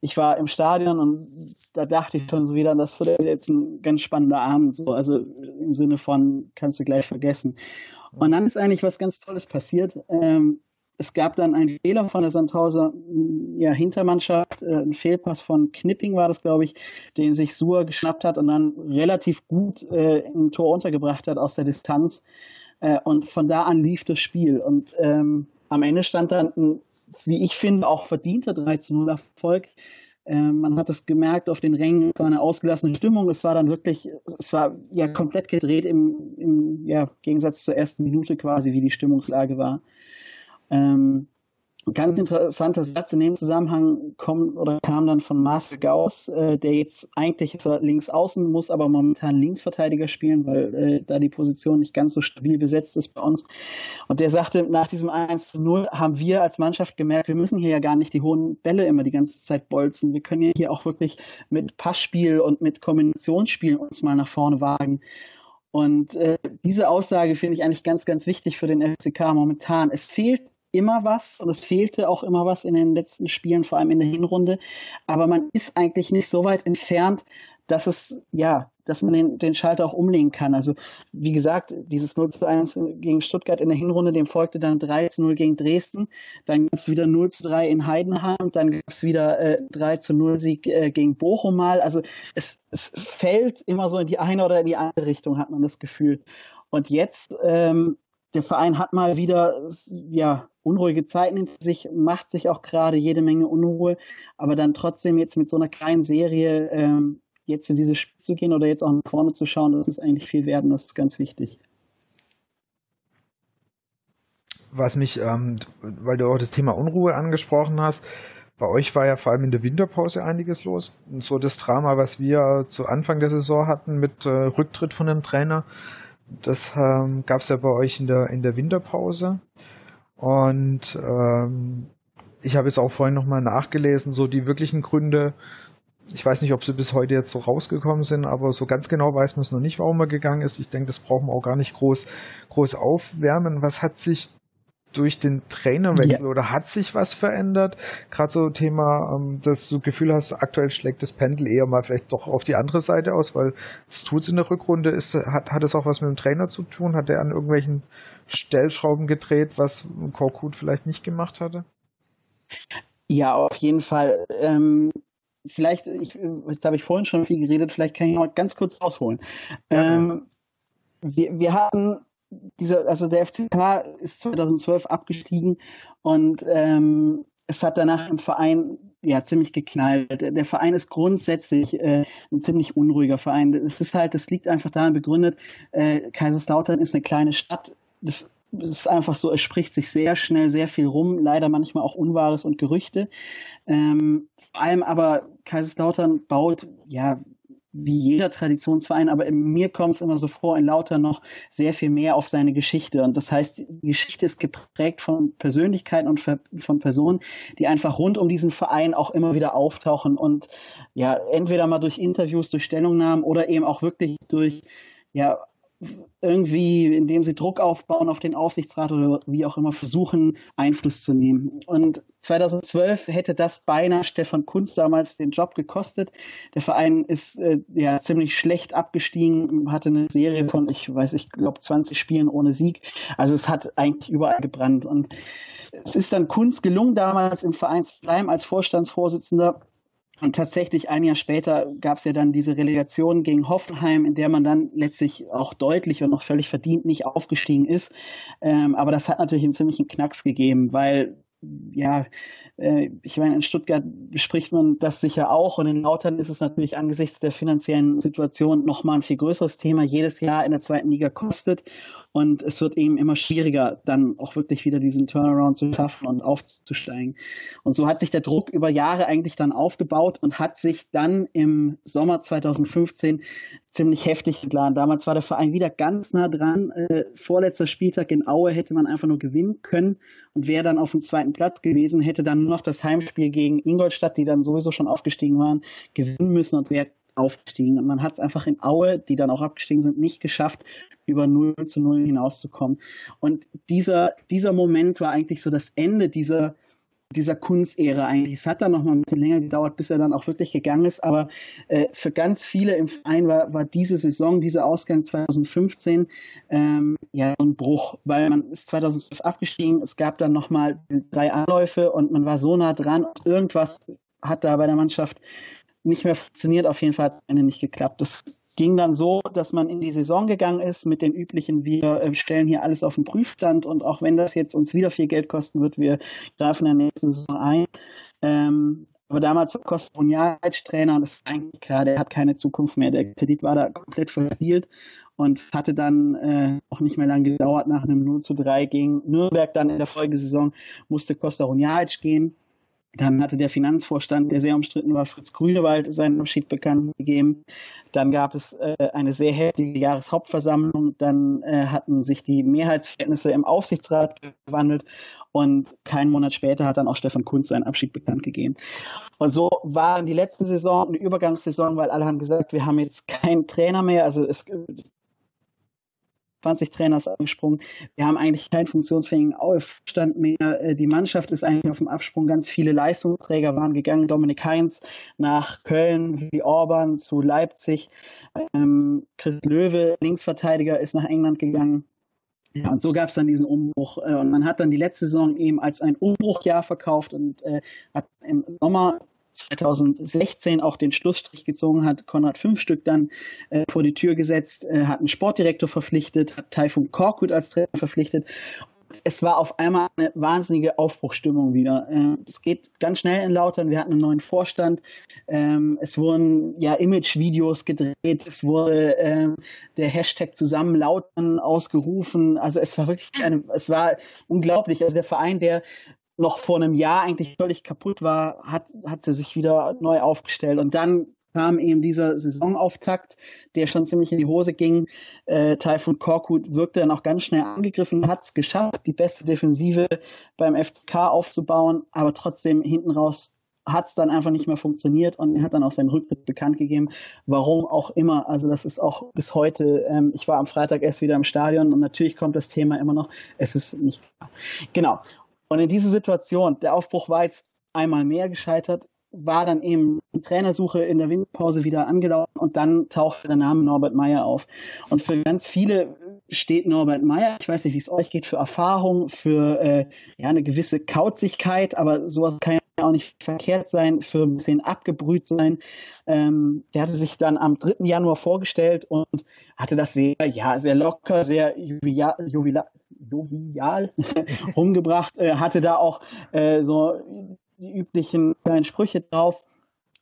ich war im Stadion und da dachte ich schon so wieder, das wird jetzt ein ganz spannender Abend, so, also im Sinne von, kannst du gleich vergessen. Und dann ist eigentlich was ganz Tolles passiert. Ähm, es gab dann einen Fehler von der Sandhauser ja, Hintermannschaft, äh, ein Fehlpass von Knipping war das, glaube ich, den sich Suhr geschnappt hat und dann relativ gut äh, im Tor untergebracht hat aus der Distanz. Äh, und von da an lief das Spiel. Und ähm, am Ende stand dann ein, wie ich finde, auch verdienter 13-0 Erfolg. Ähm, man hat es gemerkt auf den Rängen, war eine ausgelassene Stimmung. Es war dann wirklich, es war ja komplett gedreht im, im ja, Gegensatz zur ersten Minute quasi, wie die Stimmungslage war. Ähm, Ganz interessanter Satz in dem Zusammenhang kommt oder kam dann von Marcel Gauss, äh, der jetzt eigentlich er links außen, muss aber momentan Linksverteidiger spielen, weil äh, da die Position nicht ganz so stabil besetzt ist bei uns. Und der sagte, nach diesem 1 zu 0 haben wir als Mannschaft gemerkt, wir müssen hier ja gar nicht die hohen Bälle immer die ganze Zeit bolzen. Wir können ja hier auch wirklich mit Passspiel und mit Kombinationsspiel uns mal nach vorne wagen. Und äh, diese Aussage finde ich eigentlich ganz, ganz wichtig für den FCK momentan. Es fehlt immer was und es fehlte auch immer was in den letzten Spielen, vor allem in der Hinrunde. Aber man ist eigentlich nicht so weit entfernt, dass es, ja, dass man den, den Schalter auch umlegen kann. Also, wie gesagt, dieses 0 zu 1 gegen Stuttgart in der Hinrunde, dem folgte dann 3 zu 0 gegen Dresden. Dann gab es wieder 0 zu 3 in Heidenheim. Dann gab es wieder äh, 3 zu 0 Sieg äh, gegen Bochum mal. Also, es, es fällt immer so in die eine oder in die andere Richtung, hat man das Gefühl. Und jetzt, ähm, der Verein hat mal wieder, ja, unruhige Zeiten hinter sich, macht sich auch gerade jede Menge Unruhe, aber dann trotzdem jetzt mit so einer kleinen Serie ähm, jetzt in dieses Spiel zu gehen oder jetzt auch nach vorne zu schauen, das ist eigentlich viel wert und das ist ganz wichtig. Was mich, ähm, weil du auch das Thema Unruhe angesprochen hast, bei euch war ja vor allem in der Winterpause einiges los. Und so das Drama, was wir zu Anfang der Saison hatten mit äh, Rücktritt von einem Trainer, das ähm, gab es ja bei euch in der, in der Winterpause. Und ähm, ich habe jetzt auch vorhin nochmal nachgelesen, so die wirklichen Gründe. Ich weiß nicht, ob sie bis heute jetzt so rausgekommen sind, aber so ganz genau weiß man es noch nicht, warum er gegangen ist. Ich denke, das brauchen wir auch gar nicht groß, groß aufwärmen. Was hat sich durch den Trainerwechsel ja. oder hat sich was verändert? Gerade so Thema, ähm, dass du Gefühl hast, aktuell schlägt das Pendel eher mal vielleicht doch auf die andere Seite aus, weil es tut in der Rückrunde. Ist, hat, hat es auch was mit dem Trainer zu tun? Hat er an irgendwelchen Stellschrauben gedreht, was Korkut vielleicht nicht gemacht hatte? Ja, auf jeden Fall. Ähm, vielleicht, ich, jetzt habe ich vorhin schon viel geredet, vielleicht kann ich noch mal ganz kurz ausholen. Ja. Ähm, wir, wir hatten dieser, also der FCK ist 2012 abgestiegen und ähm, es hat danach im Verein ja ziemlich geknallt. Der Verein ist grundsätzlich äh, ein ziemlich unruhiger Verein. Es ist halt, das liegt einfach daran begründet, äh, Kaiserslautern ist eine kleine Stadt. Das ist einfach so, es spricht sich sehr schnell sehr viel rum, leider manchmal auch Unwahres und Gerüchte. Ähm, vor allem aber Kaiserslautern baut ja wie jeder Traditionsverein, aber mir kommt es immer so vor, in Lauter noch sehr viel mehr auf seine Geschichte. Und das heißt, die Geschichte ist geprägt von Persönlichkeiten und von Personen, die einfach rund um diesen Verein auch immer wieder auftauchen und ja, entweder mal durch Interviews, durch Stellungnahmen oder eben auch wirklich durch ja, irgendwie, indem sie Druck aufbauen auf den Aufsichtsrat oder wie auch immer versuchen, Einfluss zu nehmen. Und 2012 hätte das beinahe Stefan Kunz damals den Job gekostet. Der Verein ist äh, ja ziemlich schlecht abgestiegen, hatte eine Serie von, ich weiß, ich glaube 20 Spielen ohne Sieg. Also es hat eigentlich überall gebrannt. Und es ist dann Kunz gelungen, damals im Verein zu bleiben als Vorstandsvorsitzender und tatsächlich ein Jahr später gab es ja dann diese Relegation gegen Hoffenheim, in der man dann letztlich auch deutlich und noch völlig verdient nicht aufgestiegen ist. Ähm, aber das hat natürlich einen ziemlichen Knacks gegeben, weil ja, äh, ich meine, in Stuttgart bespricht man das sicher auch und in Lautern ist es natürlich angesichts der finanziellen Situation nochmal ein viel größeres Thema. Jedes Jahr in der zweiten Liga kostet und es wird eben immer schwieriger, dann auch wirklich wieder diesen Turnaround zu schaffen und aufzusteigen. Und so hat sich der Druck über Jahre eigentlich dann aufgebaut und hat sich dann im Sommer 2015 ziemlich heftig geladen. Damals war der Verein wieder ganz nah dran. Äh, vorletzter Spieltag in Aue hätte man einfach nur gewinnen können und wäre dann auf dem zweiten Platz gewesen, hätte dann nur noch das Heimspiel gegen Ingolstadt, die dann sowieso schon aufgestiegen waren, gewinnen müssen und wäre aufgestiegen. Und man hat es einfach in Aue, die dann auch abgestiegen sind, nicht geschafft, über 0 zu 0 hinauszukommen. Und dieser, dieser Moment war eigentlich so das Ende dieser dieser Kunstära eigentlich. Es hat dann noch mal ein bisschen länger gedauert, bis er dann auch wirklich gegangen ist. Aber äh, für ganz viele im Verein war, war diese Saison, dieser Ausgang 2015 ähm, ja ein Bruch, weil man ist 2012 abgestiegen. Es gab dann noch mal drei Anläufe und man war so nah dran. Irgendwas hat da bei der Mannschaft nicht mehr funktioniert. Auf jeden Fall hat es Ende nicht geklappt. Das ging dann so, dass man in die Saison gegangen ist mit den üblichen, wir äh, stellen hier alles auf den Prüfstand und auch wenn das jetzt uns wieder viel Geld kosten wird, wir greifen in der nächsten Saison ein. Ähm, aber damals war Costa Trainer und es ist eigentlich klar, der hat keine Zukunft mehr. Der Kredit war da komplett verspielt Und es hatte dann äh, auch nicht mehr lange gedauert, nach einem 0 zu 3 gegen Nürnberg dann in der Folgesaison musste Costa Runjaic gehen. Dann hatte der Finanzvorstand, der sehr umstritten war, Fritz Grünewald, seinen Abschied bekannt gegeben. Dann gab es äh, eine sehr heftige Jahreshauptversammlung. Dann äh, hatten sich die Mehrheitsverhältnisse im Aufsichtsrat gewandelt. Und keinen Monat später hat dann auch Stefan Kunz seinen Abschied bekannt gegeben. Und so war die letzte Saison eine Übergangssaison, weil alle haben gesagt, wir haben jetzt keinen Trainer mehr. Also es 20 Trainer ist angesprungen. Wir haben eigentlich keinen funktionsfähigen Aufstand mehr. Äh, die Mannschaft ist eigentlich auf dem Absprung. Ganz viele Leistungsträger waren gegangen. Dominik Heinz nach Köln, wie Orban zu Leipzig. Ähm, Chris Löwe, Linksverteidiger, ist nach England gegangen. Ja, und so gab es dann diesen Umbruch. Äh, und man hat dann die letzte Saison eben als ein Umbruchjahr verkauft und äh, hat im Sommer 2016 auch den Schlussstrich gezogen hat, Konrad fünf Stück dann äh, vor die Tür gesetzt, äh, hat einen Sportdirektor verpflichtet, hat Taifun Korkut als Trainer verpflichtet. Es war auf einmal eine wahnsinnige Aufbruchstimmung wieder. Äh, es geht ganz schnell in Lautern. Wir hatten einen neuen Vorstand. Ähm, es wurden ja Image-Videos gedreht. Es wurde äh, der Hashtag zusammen Lautern ausgerufen. Also es war wirklich eine, es war unglaublich. Also der Verein, der noch vor einem Jahr eigentlich völlig kaputt war, hat, hat er sich wieder neu aufgestellt. Und dann kam eben dieser Saisonauftakt, der schon ziemlich in die Hose ging. Äh, Taifun Korkut wirkte dann auch ganz schnell angegriffen, hat es geschafft, die beste Defensive beim FCK aufzubauen, aber trotzdem hinten raus hat es dann einfach nicht mehr funktioniert und er hat dann auch seinen Rücktritt bekannt gegeben. Warum auch immer. Also das ist auch bis heute, ähm, ich war am Freitag erst wieder im Stadion und natürlich kommt das Thema immer noch. Es ist nicht klar. Genau. Und in diese Situation, der Aufbruch war jetzt einmal mehr gescheitert, war dann eben Trainersuche in der Winterpause wieder angelaufen und dann tauchte der Name Norbert Meyer auf. Und für ganz viele steht Norbert Meyer, ich weiß nicht, wie es euch geht, für Erfahrung, für äh, ja, eine gewisse Kauzigkeit, aber sowas kann ja auch nicht verkehrt sein, für ein bisschen abgebrüht sein. Ähm, der hatte sich dann am 3. Januar vorgestellt und hatte das sehr, ja, sehr locker, sehr jovial, (laughs) jovial, jovial umgebracht, äh, hatte da auch äh, so die üblichen kleinen Sprüche drauf.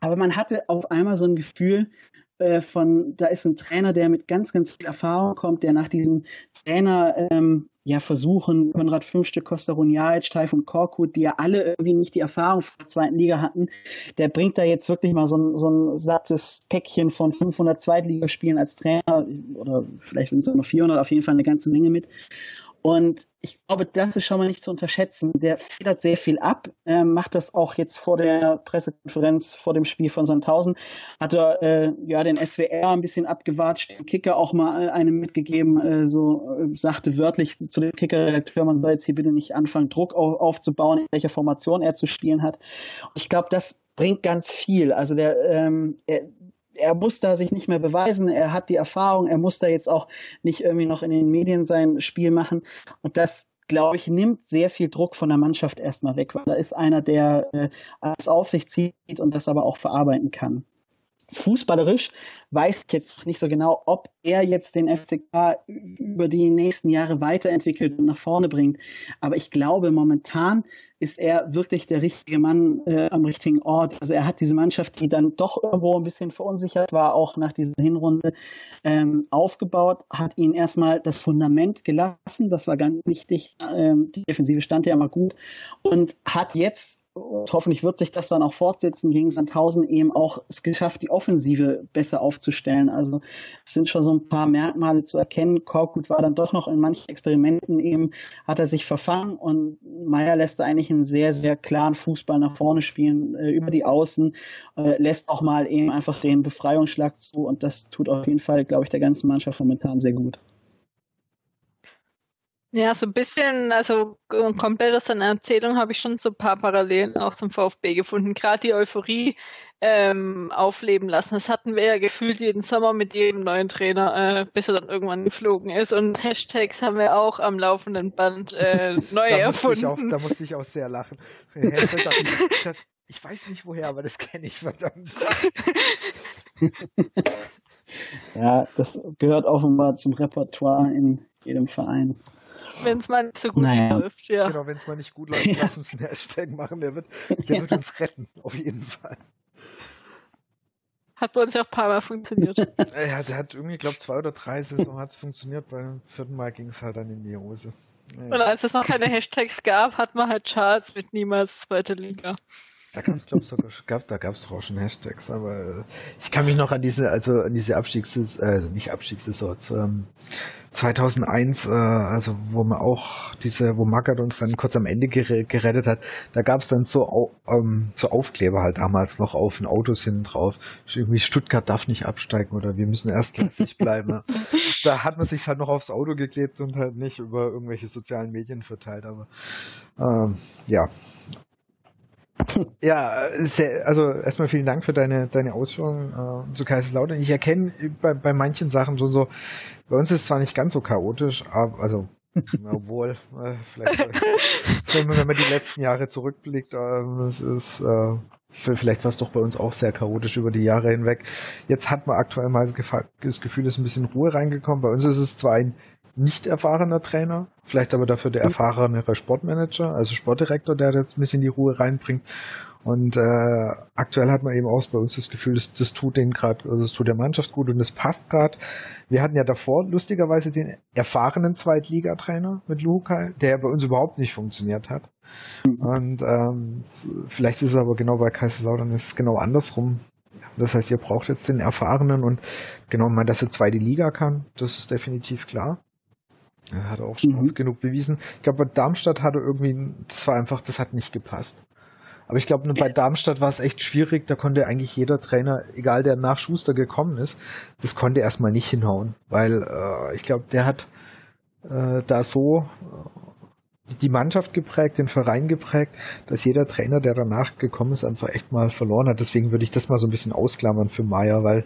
Aber man hatte auf einmal so ein Gefühl äh, von, da ist ein Trainer, der mit ganz, ganz viel Erfahrung kommt, der nach diesem Trainer ähm, ja versuchen, Konrad Fünfstück, Costa Runjaic, Taifun Korkut, die ja alle irgendwie nicht die Erfahrung von der zweiten Liga hatten, der bringt da jetzt wirklich mal so ein, so ein sattes Päckchen von 500 Zweitligaspielen als Trainer oder vielleicht sind es nur 400, auf jeden Fall eine ganze Menge mit. Und ich glaube, das ist schon mal nicht zu unterschätzen. Der federt sehr viel ab, äh, macht das auch jetzt vor der Pressekonferenz, vor dem Spiel von Sandhausen, hat er äh, ja den SWR ein bisschen abgewatscht, dem Kicker auch mal äh, einem mitgegeben, äh, so äh, sagte wörtlich zu dem Kicker-Redakteur, man soll jetzt hier bitte nicht anfangen, Druck auf, aufzubauen, in welcher Formation er zu spielen hat. Und ich glaube, das bringt ganz viel. Also der, ähm, er, er muss da sich nicht mehr beweisen, er hat die Erfahrung, er muss da jetzt auch nicht irgendwie noch in den Medien sein Spiel machen. Und das, glaube ich, nimmt sehr viel Druck von der Mannschaft erstmal weg, weil da ist einer, der äh, alles auf sich zieht und das aber auch verarbeiten kann fußballerisch weiß ich jetzt nicht so genau, ob er jetzt den FCK über die nächsten Jahre weiterentwickelt und nach vorne bringt. Aber ich glaube, momentan ist er wirklich der richtige Mann äh, am richtigen Ort. Also er hat diese Mannschaft, die dann doch irgendwo ein bisschen verunsichert war, auch nach dieser Hinrunde ähm, aufgebaut, hat ihnen erstmal das Fundament gelassen. Das war ganz wichtig. Ähm, die Defensive stand ja immer gut und hat jetzt und hoffentlich wird sich das dann auch fortsetzen gegen Sandhausen eben auch es geschafft, die Offensive besser aufzustellen. Also es sind schon so ein paar Merkmale zu erkennen. Korkut war dann doch noch in manchen Experimenten eben, hat er sich verfangen und Meyer lässt da eigentlich einen sehr, sehr klaren Fußball nach vorne spielen, äh, über die Außen, äh, lässt auch mal eben einfach den Befreiungsschlag zu und das tut auf jeden Fall, glaube ich, der ganzen Mannschaft momentan sehr gut. Ja, so ein bisschen, also komplett aus seiner Erzählung habe ich schon so ein paar Parallelen auch zum VfB gefunden. Gerade die Euphorie ähm, aufleben lassen. Das hatten wir ja gefühlt jeden Sommer mit jedem neuen Trainer, äh, bis er dann irgendwann geflogen ist. Und Hashtags haben wir auch am laufenden Band äh, (laughs) neu da erfunden. Musste auch, da musste ich auch sehr lachen. Ich, (laughs) ich weiß nicht woher, aber das kenne ich verdammt. (laughs) ja, das gehört offenbar zum Repertoire in jedem Verein. Wenn es mal nicht so gut naja. läuft, ja. Genau, wenn es mal nicht gut läuft, (laughs) lass uns einen Hashtag machen, der wird, der wird uns retten, auf jeden Fall. Hat bei uns ja auch ein paar Mal funktioniert. (laughs) ja, der hat irgendwie, ich glaube, zwei oder drei Saison hat es funktioniert. Beim vierten Mal ging es halt dann in die Hose. Ja. Und als es noch keine Hashtags gab, hat man halt Charts mit niemals zweite Liga. Da gab es, glaube sogar, gab, da gab es auch schon Hashtags, aber äh, ich kann mich noch an diese, also an diese Abstiegssaison, äh, nicht Abstiegssaison, ähm, 2001, äh, also wo man auch diese, wo Mackert uns dann kurz am Ende gerettet hat, da gab es dann so, ähm, so Aufkleber halt damals noch auf den Autos hinten drauf. Irgendwie Stuttgart darf nicht absteigen oder wir müssen erstklassig bleiben. da hat man sich halt noch aufs Auto geklebt und halt nicht über irgendwelche sozialen Medien verteilt, aber ähm, ja, (laughs) ja, sehr, also erstmal vielen Dank für deine, deine Ausführungen äh, zu Kaiserslautern. Ich erkenne bei, bei manchen Sachen so, so, bei uns ist es zwar nicht ganz so chaotisch, aber also obwohl, äh, vielleicht, wenn man die letzten Jahre zurückblickt, äh, es ist äh, vielleicht war es doch bei uns auch sehr chaotisch über die Jahre hinweg. Jetzt hat man aktuell mal das Gefühl, es ist ein bisschen Ruhe reingekommen. Bei uns ist es zwar ein nicht erfahrener Trainer, vielleicht aber dafür der erfahrenere Sportmanager, also Sportdirektor, der jetzt ein bisschen die Ruhe reinbringt. Und äh, aktuell hat man eben auch bei uns das Gefühl, das, das tut den gerade, also das tut der Mannschaft gut und das passt gerade. Wir hatten ja davor lustigerweise den erfahrenen Zweitligatrainer mit Lukai, der bei uns überhaupt nicht funktioniert hat. Und ähm, vielleicht ist es aber genau bei Kaiserslautern ist es genau andersrum. Das heißt, ihr braucht jetzt den Erfahrenen und genau, man, dass er zweite Liga kann, das ist definitiv klar. Er hat auch schon mhm. oft genug bewiesen. Ich glaube, bei Darmstadt hatte irgendwie, das war einfach, das hat nicht gepasst. Aber ich glaube, bei Darmstadt war es echt schwierig. Da konnte eigentlich jeder Trainer, egal der nach Schuster gekommen ist, das konnte erstmal nicht hinhauen. Weil äh, ich glaube, der hat äh, da so äh, die Mannschaft geprägt, den Verein geprägt, dass jeder Trainer, der danach gekommen ist, einfach echt mal verloren hat. Deswegen würde ich das mal so ein bisschen ausklammern für Meier, weil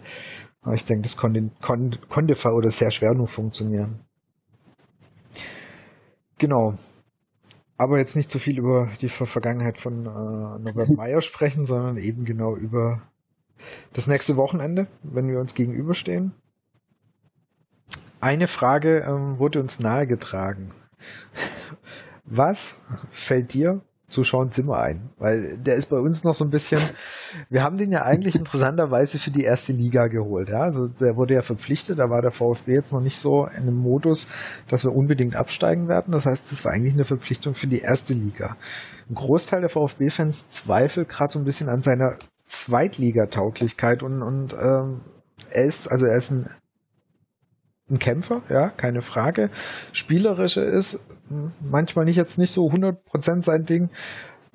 äh, ich denke, das konnte, konnte, konnte oder sehr schwer nur funktionieren. Genau. Aber jetzt nicht zu viel über die Vergangenheit von äh, Norbert (laughs) Meyer sprechen, sondern eben genau über das nächste Wochenende, wenn wir uns gegenüberstehen. Eine Frage ähm, wurde uns nahegetragen. Was fällt dir zu Sean Zimmer ein, weil der ist bei uns noch so ein bisschen, (laughs) wir haben den ja eigentlich interessanterweise für die erste Liga geholt, ja, also der wurde ja verpflichtet, da war der VfB jetzt noch nicht so in einem Modus, dass wir unbedingt absteigen werden, das heißt, das war eigentlich eine Verpflichtung für die erste Liga. Ein Großteil der VfB-Fans zweifelt gerade so ein bisschen an seiner Zweitligatauglichkeit und, und ähm, er ist, also er ist ein ein Kämpfer, ja, keine Frage. Spielerische ist manchmal nicht jetzt nicht so 100% sein Ding.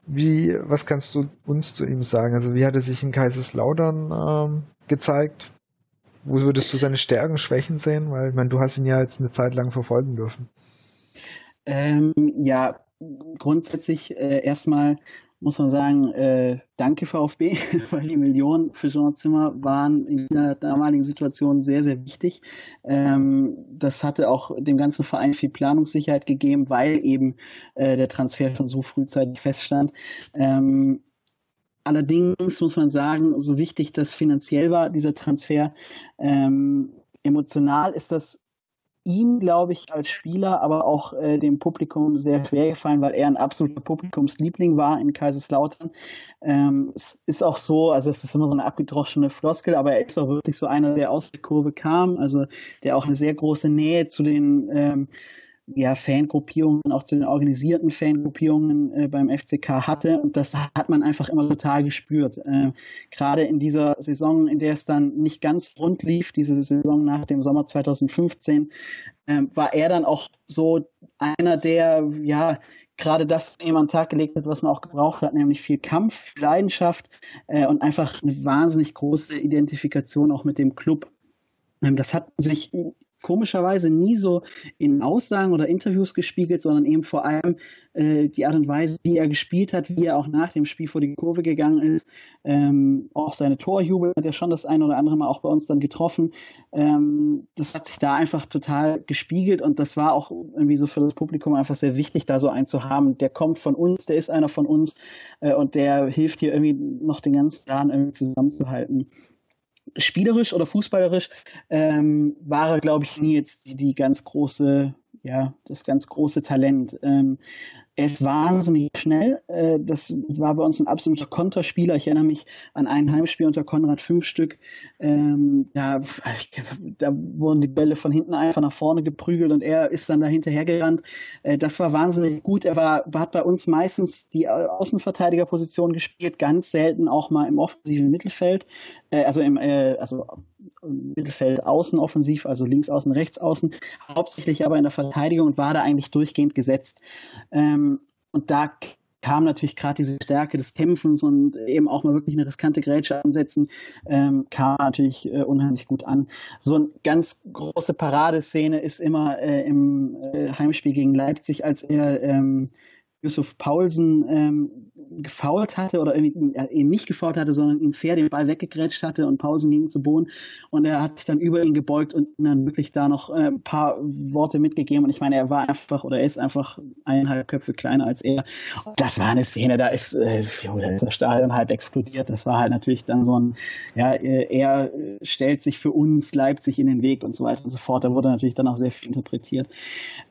Wie, was kannst du uns zu ihm sagen? Also wie hat er sich in Kaiserslautern ähm, gezeigt? Wo würdest du seine Stärken, Schwächen sehen? Weil, ich meine, du hast ihn ja jetzt eine Zeit lang verfolgen dürfen. Ähm, ja, grundsätzlich äh, erstmal muss man sagen, äh, danke VfB, (laughs) weil die Millionen für Jean Zimmer waren in der damaligen Situation sehr, sehr wichtig. Ähm, das hatte auch dem ganzen Verein viel Planungssicherheit gegeben, weil eben äh, der Transfer schon so frühzeitig feststand. Ähm, allerdings muss man sagen, so wichtig das finanziell war, dieser Transfer, ähm, emotional ist das ihm, glaube ich, als Spieler, aber auch äh, dem Publikum sehr schwer gefallen, weil er ein absoluter Publikumsliebling war in Kaiserslautern. Ähm, es ist auch so, also es ist immer so eine abgedroschene Floskel, aber er ist auch wirklich so einer, der aus der Kurve kam, also der auch eine sehr große Nähe zu den ähm, ja, Fangruppierungen, auch zu den organisierten Fangruppierungen äh, beim FCK hatte. Und das hat man einfach immer total gespürt. Äh, Gerade in dieser Saison, in der es dann nicht ganz rund lief, diese Saison nach dem Sommer 2015, äh, war er dann auch so einer, der ja gerade das eben an den Tag gelegt hat, was man auch gebraucht hat, nämlich viel Kampf, Leidenschaft äh, und einfach eine wahnsinnig große Identifikation auch mit dem Club. Ähm, das hat sich komischerweise nie so in Aussagen oder Interviews gespiegelt, sondern eben vor allem äh, die Art und Weise, wie er gespielt hat, wie er auch nach dem Spiel vor die Kurve gegangen ist. Ähm, auch seine Torjubel hat er schon das ein oder andere Mal auch bei uns dann getroffen. Ähm, das hat sich da einfach total gespiegelt und das war auch irgendwie so für das Publikum einfach sehr wichtig, da so einen zu haben. Der kommt von uns, der ist einer von uns äh, und der hilft hier irgendwie noch den ganzen Jahren irgendwie zusammenzuhalten spielerisch oder fußballerisch ähm, war er, glaube ich, nie jetzt die, die, ganz große, ja, das ganz große Talent. Ähm, er ist wahnsinnig schnell. Äh, das war bei uns ein absoluter Konterspieler. Ich erinnere mich an ein Heimspiel unter Konrad Fünfstück. Ähm, da, da wurden die Bälle von hinten einfach nach vorne geprügelt und er ist dann da hinterhergerannt. Äh, das war wahnsinnig gut. Er war, hat bei uns meistens die Außenverteidigerposition gespielt, ganz selten auch mal im offensiven Mittelfeld. Äh, also im also Mittelfeld außen offensiv, also links außen, rechts außen, hauptsächlich aber in der Verteidigung und war da eigentlich durchgehend gesetzt. Ähm, und da kam natürlich gerade diese Stärke des Kämpfens und eben auch mal wirklich eine riskante Grätsche ansetzen, ähm, kam natürlich äh, unheimlich gut an. So eine ganz große Paradeszene ist immer äh, im äh, Heimspiel gegen Leipzig, als er ähm, Yusuf Paulsen ähm, gefault hatte oder ihn nicht gefault hatte, sondern ihm fair den Ball weggegrätscht hatte und Paulsen ging zu Boden und er hat sich dann über ihn gebeugt und dann wirklich da noch äh, ein paar Worte mitgegeben und ich meine, er war einfach oder er ist einfach eineinhalb Köpfe kleiner als er. Und das war eine Szene, da ist, äh, da ist das Stadion halb explodiert. Das war halt natürlich dann so ein, ja, äh, er stellt sich für uns Leipzig in den Weg und so weiter und so fort. Da wurde natürlich dann auch sehr viel interpretiert.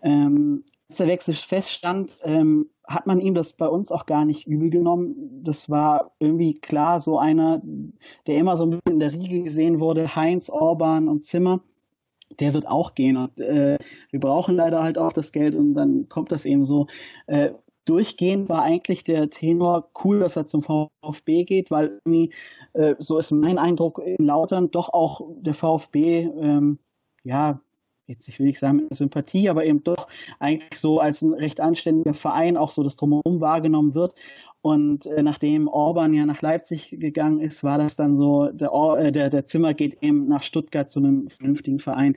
Ähm, als der Wechsel feststand, ähm, hat man ihm das bei uns auch gar nicht übel genommen. Das war irgendwie klar so einer, der immer so ein bisschen in der Riege gesehen wurde, Heinz, Orban und Zimmer. Der wird auch gehen und äh, wir brauchen leider halt auch das Geld und dann kommt das eben so. Äh, durchgehend war eigentlich der Tenor cool, dass er zum VfB geht, weil irgendwie, äh, so ist mein Eindruck in Lautern, doch auch der VfB, ähm, ja, jetzt ich will nicht sagen mit Sympathie, aber eben doch eigentlich so als ein recht anständiger Verein auch so das Drumherum wahrgenommen wird. Und äh, nachdem Orban ja nach Leipzig gegangen ist, war das dann so, der, Or äh, der, der Zimmer geht eben nach Stuttgart zu einem vernünftigen Verein.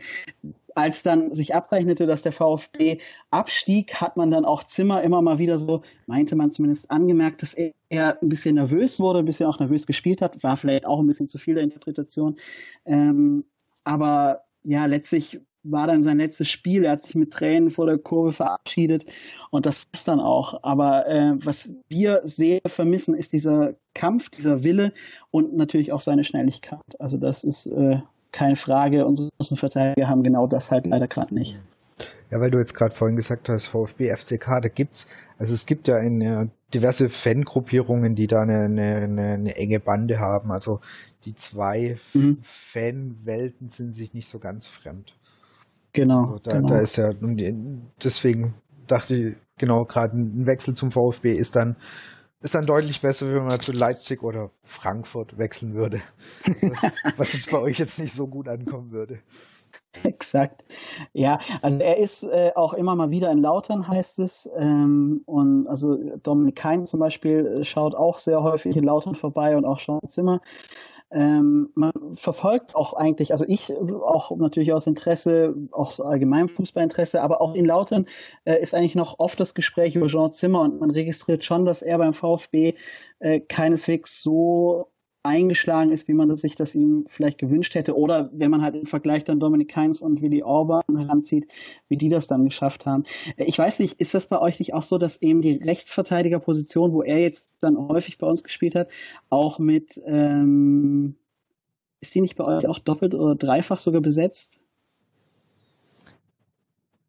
Als dann sich abzeichnete, dass der VfB abstieg, hat man dann auch Zimmer immer mal wieder so, meinte man zumindest angemerkt, dass er ein bisschen nervös wurde, ein bisschen auch nervös gespielt hat. War vielleicht auch ein bisschen zu viel der Interpretation. Ähm, aber ja, letztlich war dann sein letztes Spiel. Er hat sich mit Tränen vor der Kurve verabschiedet und das ist dann auch. Aber äh, was wir sehr vermissen, ist dieser Kampf, dieser Wille und natürlich auch seine Schnelligkeit. Also das ist äh, keine Frage. Unsere Außenverteidiger haben genau das halt leider gerade nicht. Ja, weil du jetzt gerade vorhin gesagt hast, VfB, FCK, da gibt's, also es gibt ja eine, diverse Fangruppierungen, die da eine, eine, eine, enge Bande haben. Also die zwei mhm. Fanwelten sind sich nicht so ganz fremd. Genau. Da, genau. da ist ja, deswegen dachte ich, genau, gerade ein Wechsel zum VfB ist dann, ist dann deutlich besser, wenn man zu Leipzig oder Frankfurt wechseln würde. Was, (laughs) was jetzt bei euch jetzt nicht so gut ankommen würde. Exakt. Ja, also er ist äh, auch immer mal wieder in Lautern, heißt es. Ähm, und also Dominik Kein zum Beispiel äh, schaut auch sehr häufig in Lautern vorbei und auch Sean Zimmer. Ähm, man verfolgt auch eigentlich, also ich auch natürlich aus Interesse, auch so allgemein Fußballinteresse, aber auch in Lautern äh, ist eigentlich noch oft das Gespräch über Jean Zimmer und man registriert schon, dass er beim VfB äh, keineswegs so eingeschlagen ist, wie man sich das ihm vielleicht gewünscht hätte. Oder wenn man halt im Vergleich dann Dominik Heinz und Willi Orban heranzieht, wie die das dann geschafft haben. Ich weiß nicht, ist das bei euch nicht auch so, dass eben die Rechtsverteidigerposition, wo er jetzt dann häufig bei uns gespielt hat, auch mit, ähm, ist die nicht bei euch auch doppelt oder dreifach sogar besetzt?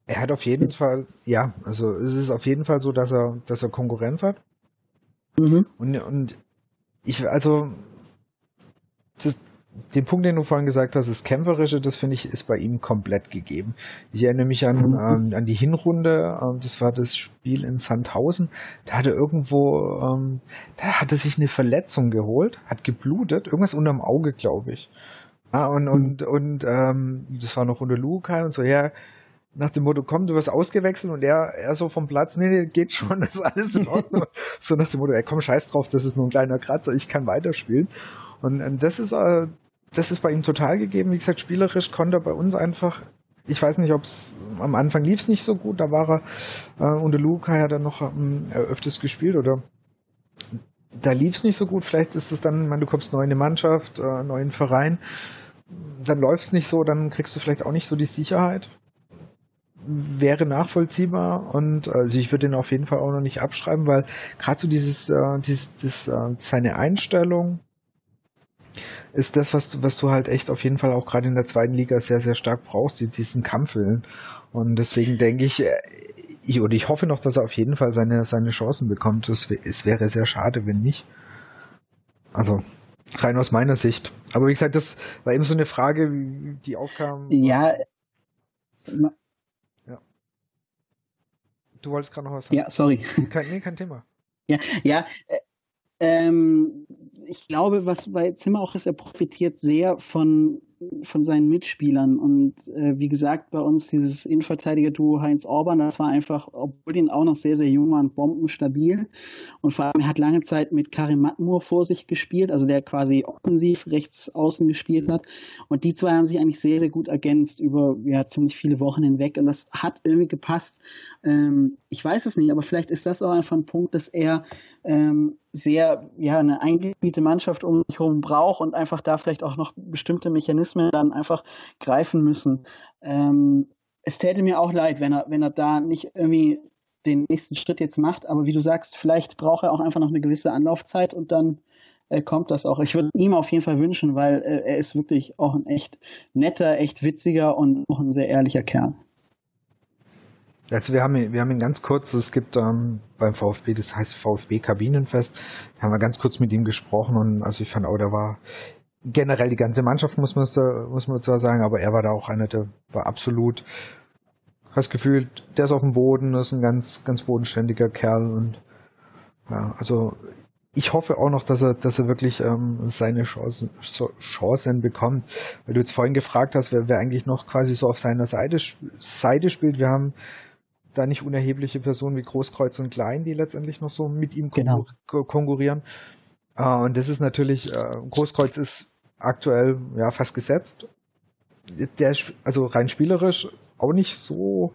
Er hat auf jeden Fall, ja, also es ist auf jeden Fall so, dass er, dass er Konkurrenz hat. Mhm. Und, und ich, also das, den Punkt, den du vorhin gesagt hast, das Kämpferische, das finde ich, ist bei ihm komplett gegeben. Ich erinnere mich an, ähm, an die Hinrunde, ähm, das war das Spiel in Sandhausen, da hatte irgendwo, ähm, da hatte sich eine Verletzung geholt, hat geblutet, irgendwas unterm Auge, glaube ich. Ah, und, und, und ähm, das war noch unter Lukai und so, ja, nach dem Motto, komm, du wirst ausgewechselt und er, er so vom Platz, nee, nee, geht schon, das (laughs) ist alles in Ordnung. so nach dem Motto, ey, komm, scheiß drauf, das ist nur ein kleiner Kratzer, ich kann weiterspielen. Und, und das ist, äh, das ist bei ihm total gegeben. Wie gesagt, spielerisch konnte er bei uns einfach, ich weiß nicht, ob es am Anfang lief es nicht so gut, da war er, äh, unter Luca ja dann noch ähm, öfters gespielt oder da lief es nicht so gut. Vielleicht ist es dann, man, du kommst neu in eine Mannschaft, äh, neuen Verein, dann läuft es nicht so, dann kriegst du vielleicht auch nicht so die Sicherheit. Wäre nachvollziehbar und also ich würde ihn auf jeden Fall auch noch nicht abschreiben, weil gerade so dieses, äh, dieses, das, äh, seine Einstellung, ist das, was, was du halt echt auf jeden Fall auch gerade in der zweiten Liga sehr, sehr stark brauchst, diesen Kampfwillen. Und deswegen denke ich, äh, ich, oder ich hoffe noch, dass er auf jeden Fall seine, seine Chancen bekommt. Es, es wäre sehr schade, wenn nicht. Also, rein aus meiner Sicht. Aber wie gesagt, das war eben so eine Frage, die aufkam. Ja. Du wolltest gerade noch was sagen? Ja, sorry. Kein, nee, kein Thema. (laughs) Ja, ja. Äh, ähm, ich glaube, was bei Zimmer auch ist, er profitiert sehr von von seinen Mitspielern. Und äh, wie gesagt, bei uns dieses Innenverteidiger-Duo Heinz Orban, das war einfach, obwohl ihn auch noch sehr, sehr jung war, bombenstabil. Und vor allem, er hat lange Zeit mit Karim Matmur vor sich gespielt, also der quasi offensiv rechts außen gespielt hat. Und die zwei haben sich eigentlich sehr, sehr gut ergänzt über ja, ziemlich viele Wochen hinweg. Und das hat irgendwie gepasst. Ähm, ich weiß es nicht, aber vielleicht ist das auch einfach ein Punkt, dass er ähm, sehr, ja, eine eingespielte Mannschaft um sich herum braucht und einfach da vielleicht auch noch bestimmte Mechanismen dann einfach greifen müssen. Ähm, es täte mir auch leid, wenn er, wenn er da nicht irgendwie den nächsten Schritt jetzt macht, aber wie du sagst, vielleicht braucht er auch einfach noch eine gewisse Anlaufzeit und dann äh, kommt das auch. Ich würde ihm auf jeden Fall wünschen, weil äh, er ist wirklich auch ein echt netter, echt witziger und auch ein sehr ehrlicher Kerl. Also wir haben, wir haben ihn ganz kurz, es gibt ähm, beim VfB, das heißt VfB Kabinenfest, da haben wir ganz kurz mit ihm gesprochen und also ich fand auch, der war generell die ganze Mannschaft, muss man, muss man zwar sagen, aber er war da auch einer, der war absolut, hast Gefühl, der ist auf dem Boden, ist ein ganz, ganz bodenständiger Kerl und ja, also ich hoffe auch noch, dass er, dass er wirklich ähm, seine Chancen, Chancen bekommt. Weil du jetzt vorhin gefragt hast, wer, wer eigentlich noch quasi so auf seiner Seite, Seite spielt. Wir haben da nicht unerhebliche Personen wie Großkreuz und Klein, die letztendlich noch so mit ihm genau. konkurrieren. Uh, und das ist natürlich, uh, Großkreuz ist aktuell ja fast gesetzt. Der, also rein spielerisch auch nicht so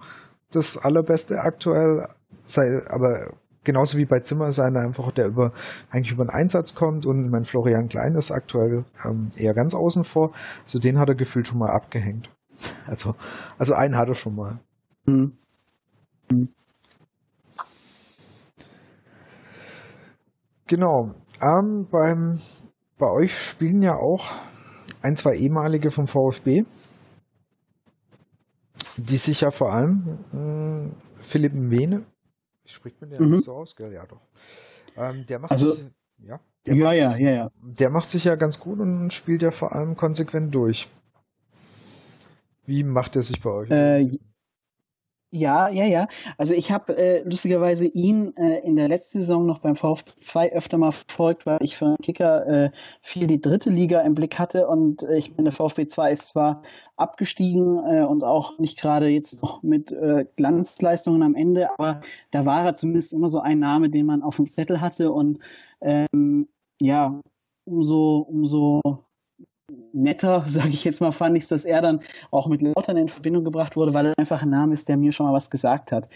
das allerbeste aktuell, sei, aber genauso wie bei Zimmer sein einfach der über eigentlich über den Einsatz kommt und mein Florian Klein ist aktuell ähm, eher ganz außen vor. Also den hat er gefühlt schon mal abgehängt. Also also einen hat er schon mal. Mhm. Genau. Ähm, beim, bei euch spielen ja auch ein, zwei ehemalige vom VfB, die sich ja vor allem äh, Philipp Mene, spricht man den mhm. so aus, gell? Ja, doch. Ähm, der macht also, sich, ja, ja, macht, ja, ja, ja. Der macht sich ja ganz gut und spielt ja vor allem konsequent durch. Wie macht er sich bei euch? Äh, ja, ja, ja. Also ich habe äh, lustigerweise ihn äh, in der letzten Saison noch beim VfB 2 öfter mal verfolgt, weil ich für einen Kicker äh, viel die dritte Liga im Blick hatte und äh, ich meine, VfB 2 ist zwar abgestiegen äh, und auch nicht gerade jetzt noch mit äh, Glanzleistungen am Ende, aber da war er zumindest immer so ein Name, den man auf dem Zettel hatte und ähm, ja, umso, umso netter, (laughs) sage ich jetzt mal, fand ich dass er dann auch mit Lautern in Verbindung gebracht wurde, weil er einfach ein Name ist, der mir schon mal was gesagt hat.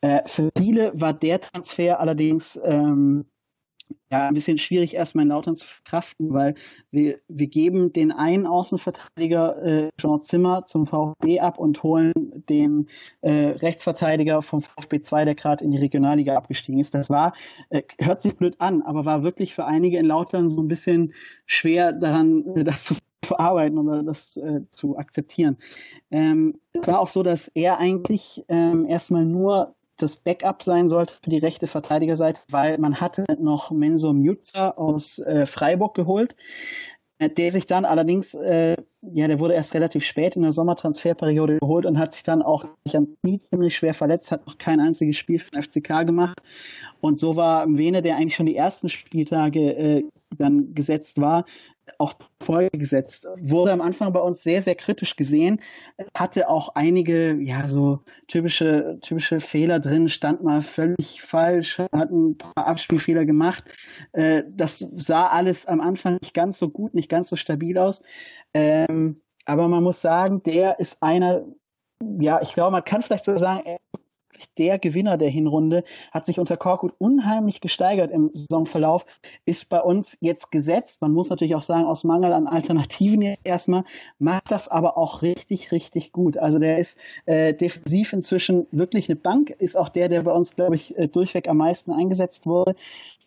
Äh, für viele war der Transfer allerdings ähm, ja, ein bisschen schwierig, erstmal in Lautern zu verkraften, weil wir, wir geben den einen Außenverteidiger äh, Jean Zimmer zum VfB ab und holen den äh, Rechtsverteidiger vom VfB 2, der gerade in die Regionalliga abgestiegen ist. Das war, äh, hört sich blöd an, aber war wirklich für einige in Lautern so ein bisschen schwer daran, äh, das zu verarbeiten oder das äh, zu akzeptieren. Ähm, es war auch so, dass er eigentlich ähm, erstmal nur das Backup sein sollte für die rechte Verteidigerseite, weil man hatte noch Menso Mutza aus äh, Freiburg geholt, äh, der sich dann allerdings, äh, ja, der wurde erst relativ spät in der Sommertransferperiode geholt und hat sich dann auch am Knie ziemlich schwer verletzt, hat noch kein einziges Spiel für den FCK gemacht. Und so war Wene, der eigentlich schon die ersten Spieltage äh, dann gesetzt war, auch Folge gesetzt. Wurde am Anfang bei uns sehr, sehr kritisch gesehen. Hatte auch einige, ja, so typische, typische Fehler drin, stand mal völlig falsch, hat ein paar Abspielfehler gemacht. Äh, das sah alles am Anfang nicht ganz so gut, nicht ganz so stabil aus. Ähm, aber man muss sagen, der ist einer, ja, ich glaube, man kann vielleicht so sagen, der Gewinner der Hinrunde, hat sich unter Korkut unheimlich gesteigert im Saisonverlauf, ist bei uns jetzt gesetzt. Man muss natürlich auch sagen, aus Mangel an Alternativen erstmal, macht das aber auch richtig, richtig gut. Also der ist äh, defensiv inzwischen wirklich eine Bank, ist auch der, der bei uns, glaube ich, äh, durchweg am meisten eingesetzt wurde.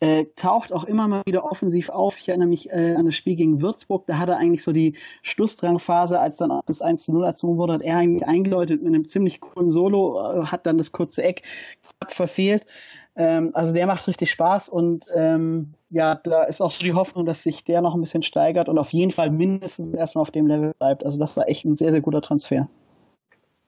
Äh, taucht auch immer mal wieder offensiv auf. Ich erinnere mich äh, an das Spiel gegen Würzburg. Da hat er eigentlich so die Schlussdrangphase, als dann das 1 zu 0 erzogen wurde, hat er eigentlich eingeläutet mit einem ziemlich coolen Solo, äh, hat dann das kurze Eck verfehlt. Ähm, also der macht richtig Spaß und ähm, ja, da ist auch so die Hoffnung, dass sich der noch ein bisschen steigert und auf jeden Fall mindestens erstmal auf dem Level bleibt. Also das war echt ein sehr, sehr guter Transfer.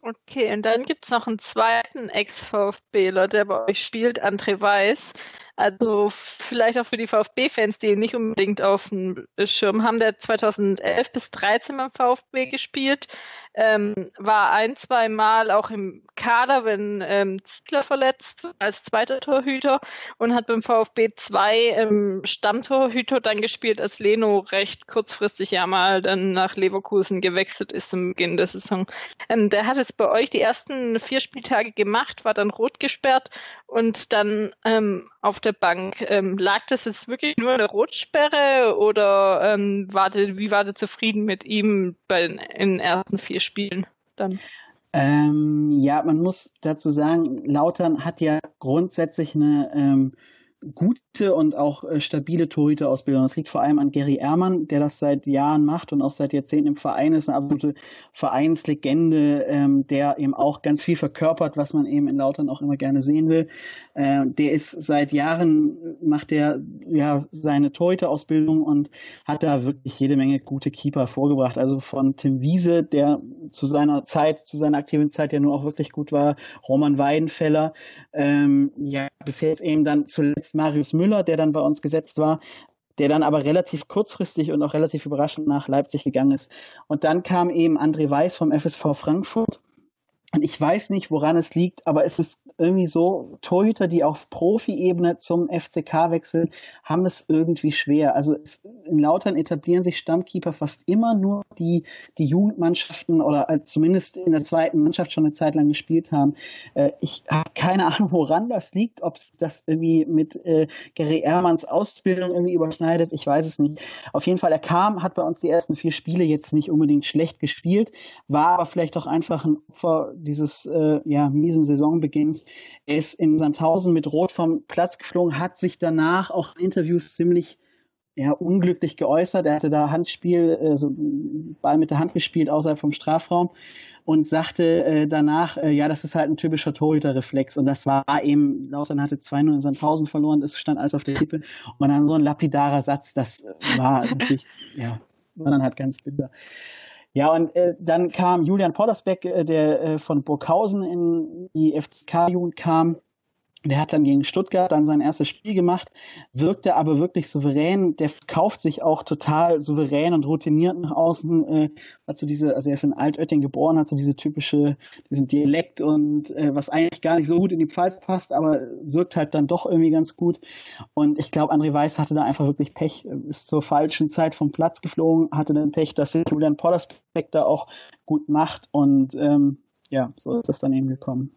Okay, und dann gibt es noch einen zweiten Ex-VfBler, der bei euch spielt, André Weiß. Also vielleicht auch für die VfB-Fans, die ihn nicht unbedingt auf dem Schirm haben, der 2011 bis 13 beim VfB gespielt, ähm, war ein, zwei Mal auch im Kader, wenn ähm, Zittler verletzt als zweiter Torhüter und hat beim VfB zwei ähm, Stammtorhüter dann gespielt, als Leno recht kurzfristig ja mal dann nach Leverkusen gewechselt ist zum Beginn der Saison. Ähm, der hat jetzt bei euch die ersten vier Spieltage gemacht, war dann rot gesperrt und dann ähm, auf der Bank. Ähm, lag das jetzt wirklich nur eine Rotsperre oder ähm, war der, wie war der zufrieden mit ihm bei den ersten vier Spielen dann? Ähm, ja, man muss dazu sagen, Lautern hat ja grundsätzlich eine ähm, gute und auch äh, stabile Torhüterausbildung. Das liegt vor allem an Gary Ehrmann, der das seit Jahren macht und auch seit Jahrzehnten im Verein ist, eine absolute Vereinslegende, ähm, der eben auch ganz viel verkörpert, was man eben in Lautern auch immer gerne sehen will. Äh, der ist seit Jahren, macht der ja seine Torhüterausbildung und hat da wirklich jede Menge gute Keeper vorgebracht. Also von Tim Wiese, der zu seiner Zeit, zu seiner aktiven Zeit ja nur auch wirklich gut war, Roman Weidenfeller, ähm, ja, bis jetzt eben dann zuletzt Marius Müller, der dann bei uns gesetzt war, der dann aber relativ kurzfristig und auch relativ überraschend nach Leipzig gegangen ist. Und dann kam eben André Weiß vom FSV Frankfurt. Und ich weiß nicht, woran es liegt, aber es ist irgendwie so, Torhüter, die auf Profi-Ebene zum FCK wechseln, haben es irgendwie schwer. Also es, in Lautern etablieren sich Stammkeeper fast immer nur die, die Jugendmannschaften oder zumindest in der zweiten Mannschaft schon eine Zeit lang gespielt haben. Äh, ich habe keine Ahnung, woran das liegt, ob das irgendwie mit äh, Gary Ehrmanns Ausbildung irgendwie überschneidet. Ich weiß es nicht. Auf jeden Fall, er kam, hat bei uns die ersten vier Spiele jetzt nicht unbedingt schlecht gespielt, war aber vielleicht auch einfach ein Opfer dieses äh, ja, miesen Saisonbeginns. Er ist in Sandhausen mit Rot vom Platz geflogen, hat sich danach auch in Interviews ziemlich ja, unglücklich geäußert. Er hatte da Handspiel, also Ball mit der Hand gespielt außerhalb vom Strafraum und sagte äh, danach, äh, ja, das ist halt ein typischer Torhüterreflex. Und das war eben, Lautern hatte 2-0 in Sandhausen verloren, es stand alles auf der Kippe. Und dann so ein lapidarer Satz, das war natürlich, ja, war dann halt ganz bitter. Ja, und äh, dann kam Julian Poddersbeck, äh, der äh, von Burghausen in die FCK-Jugend kam der hat dann gegen Stuttgart dann sein erstes Spiel gemacht, wirkte aber wirklich souverän. Der kauft sich auch total souverän und routiniert nach außen. Äh, hat so diese, also er ist in Altötting geboren, hat so diese typische, diesen Dialekt und äh, was eigentlich gar nicht so gut in die Pfalz passt, aber wirkt halt dann doch irgendwie ganz gut. Und ich glaube, André Weiß hatte da einfach wirklich Pech, ist zur falschen Zeit vom Platz geflogen, hatte dann Pech, dass Julian Pollersbeck da auch gut macht und ähm, ja, so ist das dann eben gekommen.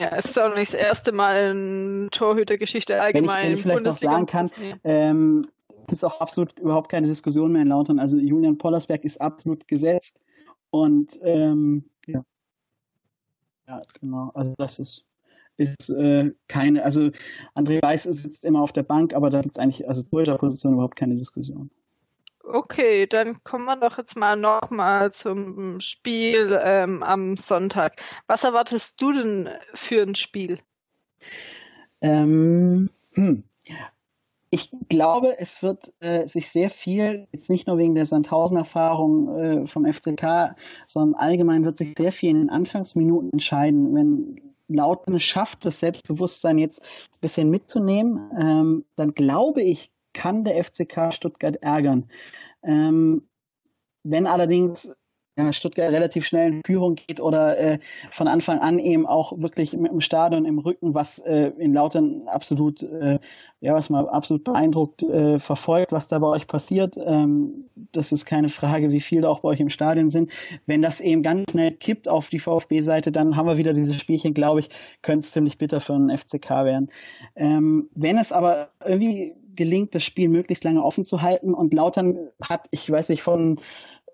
Ja, es ist auch nicht das erste Mal in Torhütergeschichte allgemein. Wenn ich, wenn ich vielleicht noch sagen kann, nee. ähm, es ist auch absolut überhaupt keine Diskussion mehr in Lautern. Also Julian Pollersberg ist absolut gesetzt und ähm, ja. Ja, genau. Also das ist ist äh, keine, also André Weiß sitzt immer auf der Bank, aber da gibt es eigentlich, also Torhüterposition überhaupt keine Diskussion. Okay, dann kommen wir doch jetzt mal nochmal zum Spiel ähm, am Sonntag. Was erwartest du denn für ein Spiel? Ähm, hm. Ich glaube, es wird äh, sich sehr viel, jetzt nicht nur wegen der Sandhausen-Erfahrung äh, vom FCK, sondern allgemein wird sich sehr viel in den Anfangsminuten entscheiden. Wenn Lauten schafft, das Selbstbewusstsein jetzt ein bisschen mitzunehmen, ähm, dann glaube ich, kann der FCK Stuttgart ärgern. Ähm, wenn allerdings ja, Stuttgart relativ schnell in Führung geht oder äh, von Anfang an eben auch wirklich mit dem Stadion im Rücken, was äh, in Lautern absolut, äh, ja, was mal absolut beeindruckt äh, verfolgt, was da bei euch passiert. Ähm, das ist keine Frage, wie viele auch bei euch im Stadion sind. Wenn das eben ganz schnell kippt auf die VfB-Seite, dann haben wir wieder dieses Spielchen, glaube ich, könnte es ziemlich bitter für einen FCK werden. Ähm, wenn es aber irgendwie gelingt, das Spiel möglichst lange offen zu halten. Und Lautern hat, ich weiß nicht, von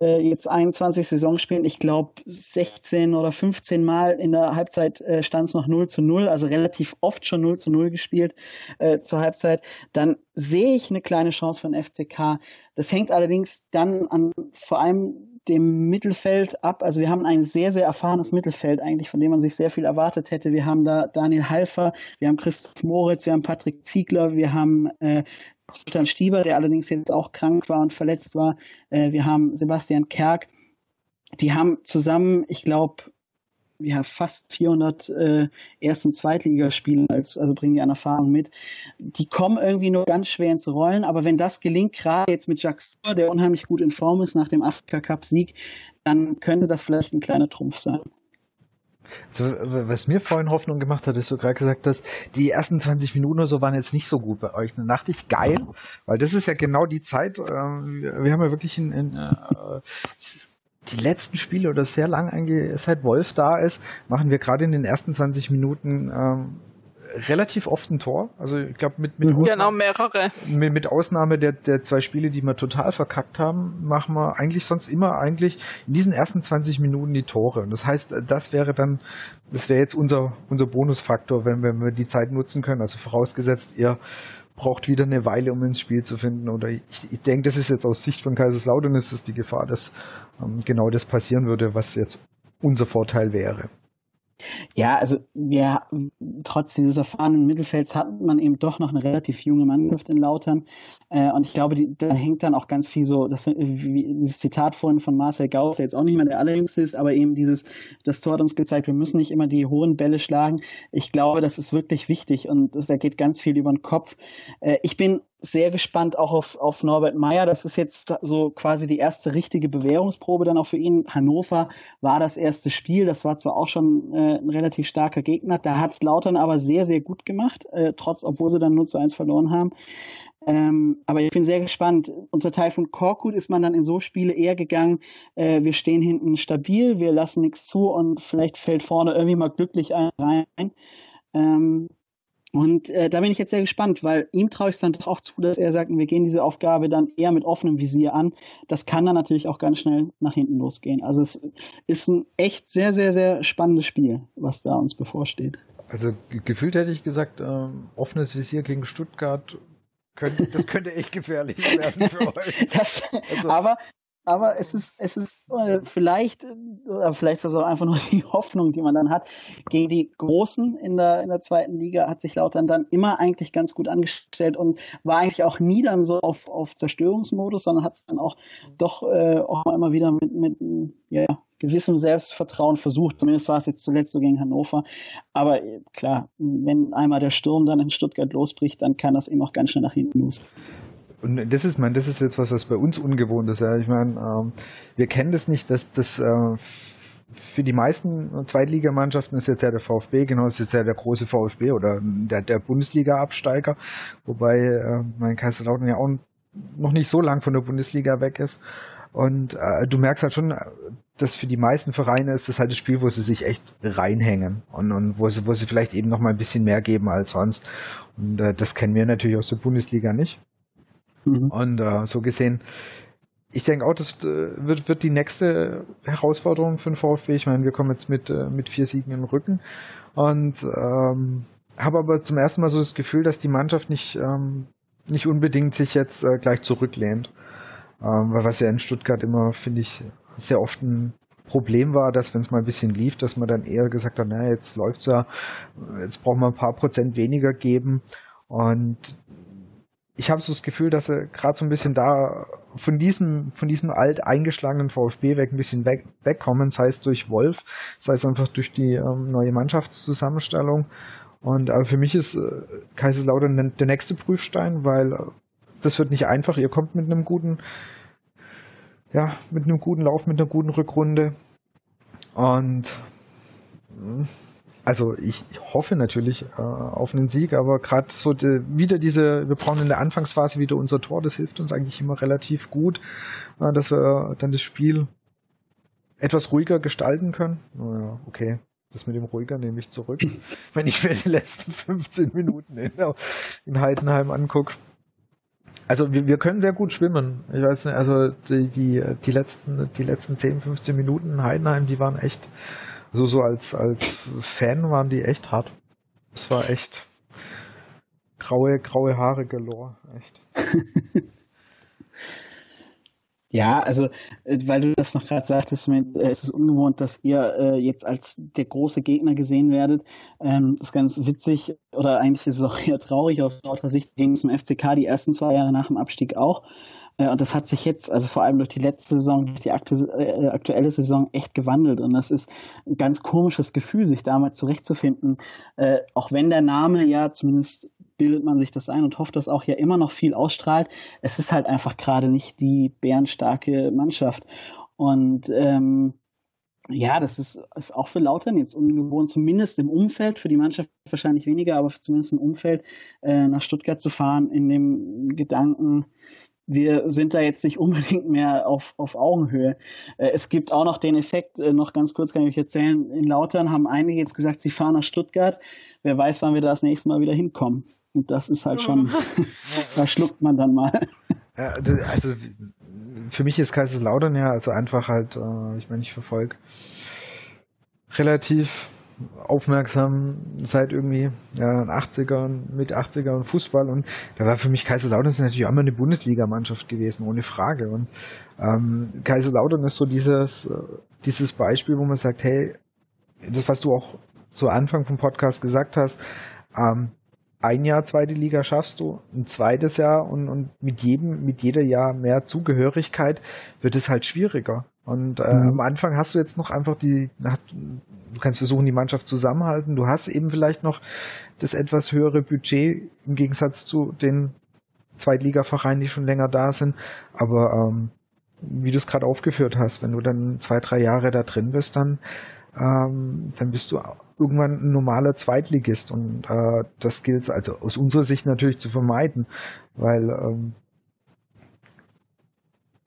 äh, jetzt 21 Saisonspielen, ich glaube 16 oder 15 Mal in der Halbzeit äh, stand es noch 0 zu 0, also relativ oft schon 0 zu 0 gespielt äh, zur Halbzeit. Dann sehe ich eine kleine Chance von FCK. Das hängt allerdings dann an vor allem dem Mittelfeld ab. Also wir haben ein sehr, sehr erfahrenes Mittelfeld eigentlich, von dem man sich sehr viel erwartet hätte. Wir haben da Daniel Halfer, wir haben Christoph Moritz, wir haben Patrick Ziegler, wir haben äh, Sultan Stieber, der allerdings jetzt auch krank war und verletzt war. Äh, wir haben Sebastian Kerk. Die haben zusammen, ich glaube, ja, fast 400 äh, Erst- und Zweitligaspiele, als, also bringen die an Erfahrung mit. Die kommen irgendwie nur ganz schwer ins Rollen, aber wenn das gelingt, gerade jetzt mit Jacques Sour, der unheimlich gut in Form ist nach dem Afrika-Cup-Sieg, dann könnte das vielleicht ein kleiner Trumpf sein. Also, was mir vorhin Hoffnung gemacht hat, ist du gerade gesagt hast, die ersten 20 Minuten oder so waren jetzt nicht so gut bei euch. Dann dachte ich, geil, weil das ist ja genau die Zeit, äh, wir haben ja wirklich in, in äh, die letzten Spiele oder sehr lang eigentlich, seit Wolf da ist, machen wir gerade in den ersten 20 Minuten ähm, relativ oft ein Tor. Also ich glaube mit, mit mhm. genau mehrere. Mit, mit Ausnahme der, der zwei Spiele, die wir total verkackt haben, machen wir eigentlich sonst immer eigentlich in diesen ersten 20 Minuten die Tore. Und das heißt, das wäre dann, das wäre jetzt unser unser Bonusfaktor, wenn wir, wenn wir die Zeit nutzen können. Also vorausgesetzt, ihr braucht wieder eine Weile, um ins Spiel zu finden. Oder ich, ich denke, das ist jetzt aus Sicht von Kaiserslautern ist es die Gefahr, dass ähm, genau das passieren würde, was jetzt unser Vorteil wäre. Ja, also wir trotz dieses erfahrenen Mittelfelds hat man eben doch noch eine relativ junge Mannschaft in Lautern. Äh, und ich glaube, die, da hängt dann auch ganz viel so, das, wie, dieses Zitat vorhin von Marcel Gauss, der jetzt auch nicht mehr der allerjüngste ist, aber eben dieses, das Tor hat uns gezeigt, wir müssen nicht immer die hohen Bälle schlagen. Ich glaube, das ist wirklich wichtig und das, da geht ganz viel über den Kopf. Äh, ich bin sehr gespannt auch auf, auf Norbert Meyer. Das ist jetzt so quasi die erste richtige Bewährungsprobe dann auch für ihn. Hannover war das erste Spiel. Das war zwar auch schon äh, ein relativ starker Gegner. Da hat Lautern aber sehr, sehr gut gemacht, äh, trotz, obwohl sie dann nur zu eins verloren haben. Ähm, aber ich bin sehr gespannt. Unter Teil von Korkut ist man dann in so Spiele eher gegangen, äh, wir stehen hinten stabil, wir lassen nichts zu und vielleicht fällt vorne irgendwie mal glücklich ein rein. Ähm, und äh, da bin ich jetzt sehr gespannt, weil ihm traue ich es dann doch auch zu, dass er sagt, wir gehen diese Aufgabe dann eher mit offenem Visier an. Das kann dann natürlich auch ganz schnell nach hinten losgehen. Also es ist ein echt sehr, sehr, sehr spannendes Spiel, was da uns bevorsteht. Also gefühlt hätte ich gesagt, äh, offenes Visier gegen Stuttgart könnte, das könnte echt gefährlich (laughs) werden für euch. Das, also, aber aber es ist, es ist äh, vielleicht, äh, vielleicht ist das auch einfach nur (laughs) die Hoffnung, die man dann hat. Gegen die Großen in der, in der zweiten Liga hat sich Lautern dann immer eigentlich ganz gut angestellt und war eigentlich auch nie dann so auf, auf Zerstörungsmodus, sondern hat es dann auch doch äh, auch immer wieder mit, mit ja, gewissem Selbstvertrauen versucht. Zumindest war es jetzt zuletzt so gegen Hannover. Aber äh, klar, wenn einmal der Sturm dann in Stuttgart losbricht, dann kann das eben auch ganz schnell nach hinten los. Und das ist, man, das ist jetzt was, was bei uns ungewohnt ist. Ja. Ich meine, ähm, wir kennen das nicht, dass das äh, für die meisten Zweitligamannschaften ist jetzt ja der VfB, genau, ist jetzt ja der große VfB oder der, der Bundesliga-Absteiger, wobei äh, mein Kaiserslautern ja auch noch nicht so lang von der Bundesliga weg ist. Und äh, du merkst halt schon, dass für die meisten Vereine ist das halt das Spiel, wo sie sich echt reinhängen und, und wo sie, wo sie vielleicht eben noch mal ein bisschen mehr geben als sonst. Und äh, das kennen wir natürlich aus der Bundesliga nicht. Mhm. Und äh, so gesehen, ich denke auch, das äh, wird, wird die nächste Herausforderung für den VfB. Ich meine, wir kommen jetzt mit, äh, mit vier Siegen im Rücken und ähm, habe aber zum ersten Mal so das Gefühl, dass die Mannschaft nicht, ähm, nicht unbedingt sich jetzt äh, gleich zurücklehnt. Ähm, weil was ja in Stuttgart immer, finde ich, sehr oft ein Problem war, dass wenn es mal ein bisschen lief, dass man dann eher gesagt hat, naja, jetzt läuft's ja, jetzt brauchen wir ein paar Prozent weniger geben. Und ich habe so das Gefühl, dass sie gerade so ein bisschen da von diesem, von diesem alt eingeschlagenen VfB weg ein bisschen weg, wegkommen, sei es durch Wolf, sei es einfach durch die ähm, neue Mannschaftszusammenstellung. Und aber für mich ist äh, Kaiserslautern der nächste Prüfstein, weil äh, das wird nicht einfach. Ihr kommt mit einem guten, ja, mit einem guten Lauf, mit einer guten Rückrunde. Und hm, also ich hoffe natürlich äh, auf einen Sieg, aber gerade so die, wieder diese, wir brauchen in der Anfangsphase wieder unser Tor, das hilft uns eigentlich immer relativ gut, äh, dass wir dann das Spiel etwas ruhiger gestalten können. Naja, okay, das mit dem ruhiger nehme ich zurück. (laughs) Wenn ich mir die letzten 15 Minuten in, in Heidenheim angucke. Also wir, wir können sehr gut schwimmen. Ich weiß nicht, also die, die, die letzten, die letzten 10, 15 Minuten in Heidenheim, die waren echt so, so als, als Fan waren die echt hart. Es war echt graue, graue Haare galore, echt. (laughs) Ja, also äh, weil du das noch gerade sagtest, äh, es ist ungewohnt, dass ihr äh, jetzt als der große Gegner gesehen werdet. Ähm, ist ganz witzig oder eigentlich ist es auch (laughs) eher traurig aus lauter Sicht gegen zum FCK die ersten zwei Jahre nach dem Abstieg auch. Äh, und das hat sich jetzt, also vor allem durch die letzte Saison, durch die äh, aktuelle Saison echt gewandelt. Und das ist ein ganz komisches Gefühl, sich damals zurechtzufinden. Äh, auch wenn der Name ja zumindest bildet man sich das ein und hofft, dass auch ja immer noch viel ausstrahlt. Es ist halt einfach gerade nicht die bärenstarke Mannschaft. Und ähm, ja, das ist, ist auch für Lautern jetzt ungewohnt, zumindest im Umfeld, für die Mannschaft wahrscheinlich weniger, aber zumindest im Umfeld äh, nach Stuttgart zu fahren, in dem Gedanken, wir sind da jetzt nicht unbedingt mehr auf, auf Augenhöhe. Äh, es gibt auch noch den Effekt, äh, noch ganz kurz kann ich euch erzählen, in Lautern haben einige jetzt gesagt, sie fahren nach Stuttgart. Wer weiß, wann wir da das nächste Mal wieder hinkommen. Und das ist halt schon, (laughs) da schluckt man dann mal. Ja, also für mich ist Kaiserslautern ja also einfach halt, äh, ich meine, ich verfolge relativ aufmerksam seit irgendwie ja, 80ern, mit 80ern Fußball und da war für mich Kaiserslautern natürlich auch immer eine Bundesligamannschaft gewesen, ohne Frage. Und ähm, Kaiserslautern ist so dieses, äh, dieses Beispiel, wo man sagt, hey, das, was du auch zu Anfang vom Podcast gesagt hast, ähm, ein Jahr zweite Liga schaffst du, ein zweites Jahr und, und mit jedem, mit jeder Jahr mehr Zugehörigkeit wird es halt schwieriger. Und äh, mhm. am Anfang hast du jetzt noch einfach die, du kannst versuchen, die Mannschaft zusammenhalten. Du hast eben vielleicht noch das etwas höhere Budget im Gegensatz zu den Zweitligavereinen, die schon länger da sind. Aber ähm, wie du es gerade aufgeführt hast, wenn du dann zwei, drei Jahre da drin bist, dann ähm, dann bist du irgendwann ein normaler Zweitligist und äh, das gilt also aus unserer Sicht natürlich zu vermeiden, weil ähm,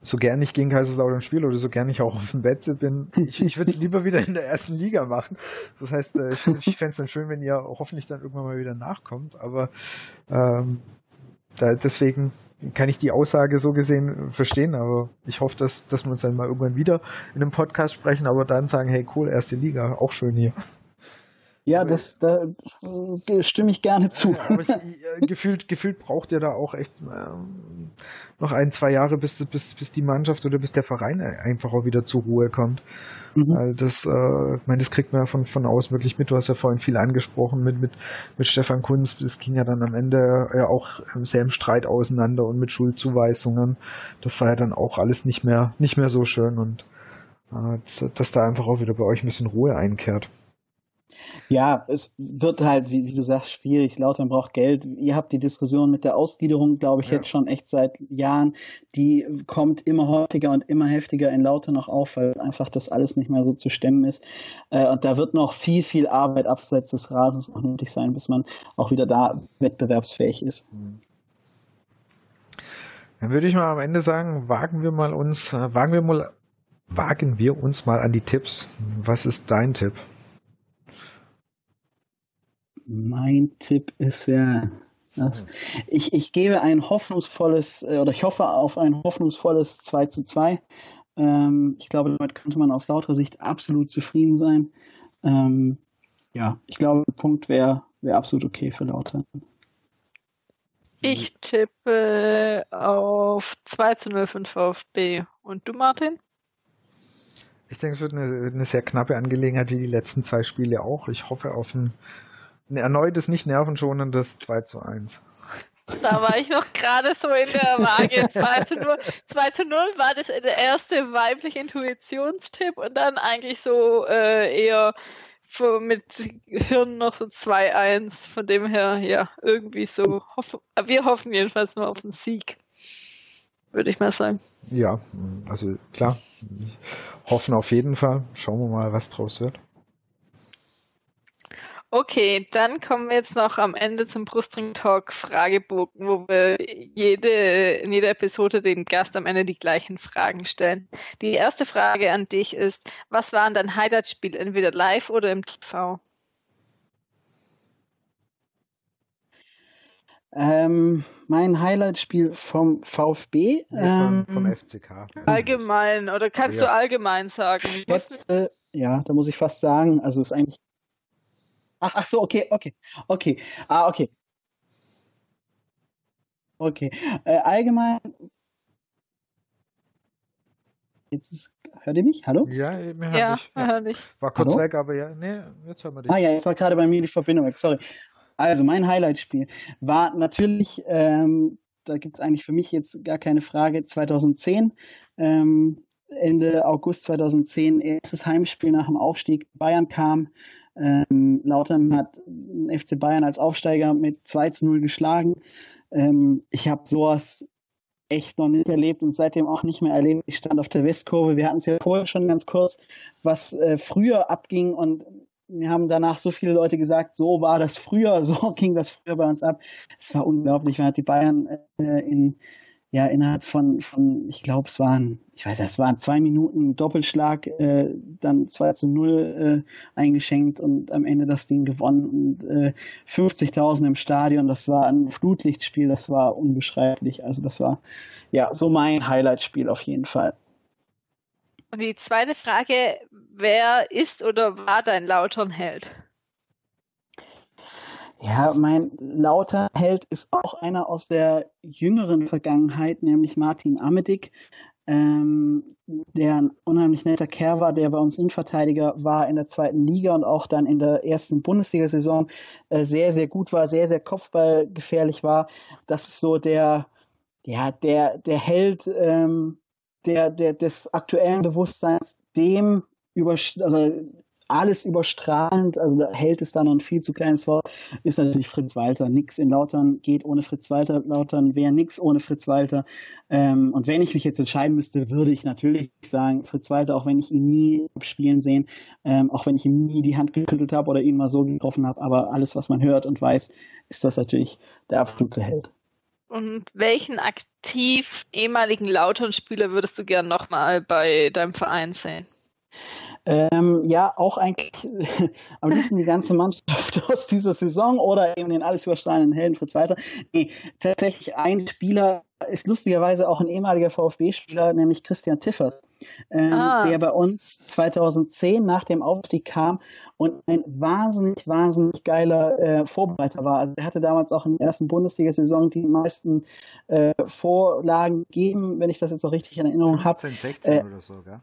so gern ich gegen Kaiserslautern spiele oder so gern ich auch auf dem Bett bin, ich, ich würde es lieber wieder in der ersten Liga machen. Das heißt, äh, ich, ich fände es dann schön, wenn ihr hoffentlich dann irgendwann mal wieder nachkommt, aber ähm, da, deswegen kann ich die Aussage so gesehen verstehen, aber ich hoffe, dass, dass wir uns dann mal irgendwann wieder in einem Podcast sprechen, aber dann sagen, hey cool, erste Liga, auch schön hier. Ja, das da äh, stimme ich gerne zu. aber ich, äh, (laughs) gefühlt, gefühlt braucht ihr da auch echt ähm, noch ein, zwei Jahre, bis, bis, bis die Mannschaft oder bis der Verein einfach auch wieder zur Ruhe kommt. Mhm. Weil das, äh, ich meine, das kriegt man ja von, von außen wirklich mit. Du hast ja vorhin viel angesprochen mit, mit, mit Stefan Kunst. Es ging ja dann am Ende ja auch sehr im Streit auseinander und mit Schuldzuweisungen. Das war ja dann auch alles nicht mehr, nicht mehr so schön und äh, dass da einfach auch wieder bei euch ein bisschen Ruhe einkehrt. Ja, es wird halt, wie, wie, du sagst, schwierig. Lautern braucht Geld. Ihr habt die Diskussion mit der Ausgliederung, glaube ich, ja. jetzt schon echt seit Jahren. Die kommt immer häufiger und immer heftiger in Lautern noch auf, weil einfach das alles nicht mehr so zu stemmen ist. Äh, und da wird noch viel, viel Arbeit abseits des Rasens noch nötig sein, bis man auch wieder da wettbewerbsfähig ist. Dann würde ich mal am Ende sagen, wagen wir mal uns, äh, wagen wir mal, wagen wir uns mal an die Tipps. Was ist dein Tipp? Mein Tipp ist ja, das, ich, ich gebe ein hoffnungsvolles, äh, oder ich hoffe auf ein hoffnungsvolles 2 zu 2. Ähm, ich glaube, damit könnte man aus lauter Sicht absolut zufrieden sein. Ähm, ja, ich glaube, der Punkt wäre wär absolut okay für Lauter. Ich tippe auf 2 zu 0 von VfB. Und du, Martin? Ich denke, es wird eine, eine sehr knappe Angelegenheit wie die letzten zwei Spiele auch. Ich hoffe auf ein ein erneutes, nicht nervenschonendes 2 zu 1. Da war ich noch gerade so in der Waage. (laughs) 2 zu 0, 2 zu 0 war das der erste weibliche Intuitionstipp und dann eigentlich so äh, eher mit Hirn noch so 2-1. Von dem her, ja, irgendwie so. Hoff, wir hoffen jedenfalls nur auf einen Sieg. Würde ich mal sagen. Ja, also klar. Hoffen auf jeden Fall. Schauen wir mal, was draus wird. Okay, dann kommen wir jetzt noch am Ende zum Brustring Talk Fragebogen, wo wir jede, in jeder Episode dem Gast am Ende die gleichen Fragen stellen. Die erste Frage an dich ist, was war dein Highlight-Spiel, entweder live oder im TV? Ähm, mein Highlight-Spiel vom VfB. Ähm, vom, vom FCK. Allgemein, oder kannst ja. du allgemein sagen? Jetzt, äh, ja, da muss ich fast sagen, also es ist eigentlich Ach, ach so, okay, okay, okay. Ah, okay. Okay. Äh, allgemein jetzt ist, hört ihr mich? Hallo? Ja, wir hören Ja, wir hören dich. War kurz Hallo? weg, aber ja, nee, jetzt hören wir dich. Ah ja, jetzt war gerade bei mir die Verbindung weg, sorry. Also mein Highlight-Spiel war natürlich, ähm, da gibt es eigentlich für mich jetzt gar keine Frage, 2010. Ähm, Ende August 2010, erstes Heimspiel nach dem Aufstieg. Bayern kam. Ähm, Lautern hat FC Bayern als Aufsteiger mit 2 zu 0 geschlagen. Ähm, ich habe sowas echt noch nicht erlebt und seitdem auch nicht mehr erlebt. Ich stand auf der Westkurve. Wir hatten es ja vorher schon ganz kurz, was äh, früher abging und mir haben danach so viele Leute gesagt, so war das früher, (laughs) so ging das früher bei uns ab. Es war unglaublich. Man hat die Bayern äh, in ja innerhalb von, von ich glaube, es waren, ich weiß, es waren zwei Minuten Doppelschlag, äh, dann 2 zu 0 äh, eingeschenkt und am Ende das Ding gewonnen und äh, 50.000 im Stadion. Das war ein Flutlichtspiel, das war unbeschreiblich. Also das war ja so mein Highlight-Spiel auf jeden Fall. Und die zweite Frage, wer ist oder war dein Lautern-Held? Ja, mein lauter Held ist auch einer aus der jüngeren Vergangenheit, nämlich Martin Amedig, ähm, der ein unheimlich netter Kerl war, der bei uns Innenverteidiger war in der zweiten Liga und auch dann in der ersten Bundesliga-Saison äh, sehr, sehr gut war, sehr, sehr kopfballgefährlich war. Das ist so der, ja, der, der Held ähm, der, der, des aktuellen Bewusstseins, dem über, also alles überstrahlend, also da hält es da noch ein viel zu kleines Wort, ist natürlich Fritz Walter. Nix in Lautern geht ohne Fritz Walter. Lautern wäre nix ohne Fritz Walter. Ähm, und wenn ich mich jetzt entscheiden müsste, würde ich natürlich sagen, Fritz Walter, auch wenn ich ihn nie spielen sehen, ähm, auch wenn ich ihm nie die Hand geschüttelt habe oder ihn mal so getroffen habe, aber alles, was man hört und weiß, ist das natürlich der absolute Held. Und welchen aktiv ehemaligen Lautern-Spieler würdest du gern nochmal bei deinem Verein sehen? Ähm, ja, auch eigentlich (laughs) am liebsten die ganze Mannschaft (laughs) aus dieser Saison oder eben den alles überstrahlenden Helden Fritz Walter. Nee, tatsächlich ein Spieler ist lustigerweise auch ein ehemaliger VfB-Spieler, nämlich Christian Tiffert, ähm, ah. der bei uns 2010 nach dem Aufstieg kam und ein wahnsinnig, wahnsinnig geiler äh, Vorbereiter war. Also er hatte damals auch in der ersten Bundesliga-Saison die meisten äh, Vorlagen gegeben, wenn ich das jetzt noch richtig in Erinnerung habe. 15, 16 äh, oder so, gell?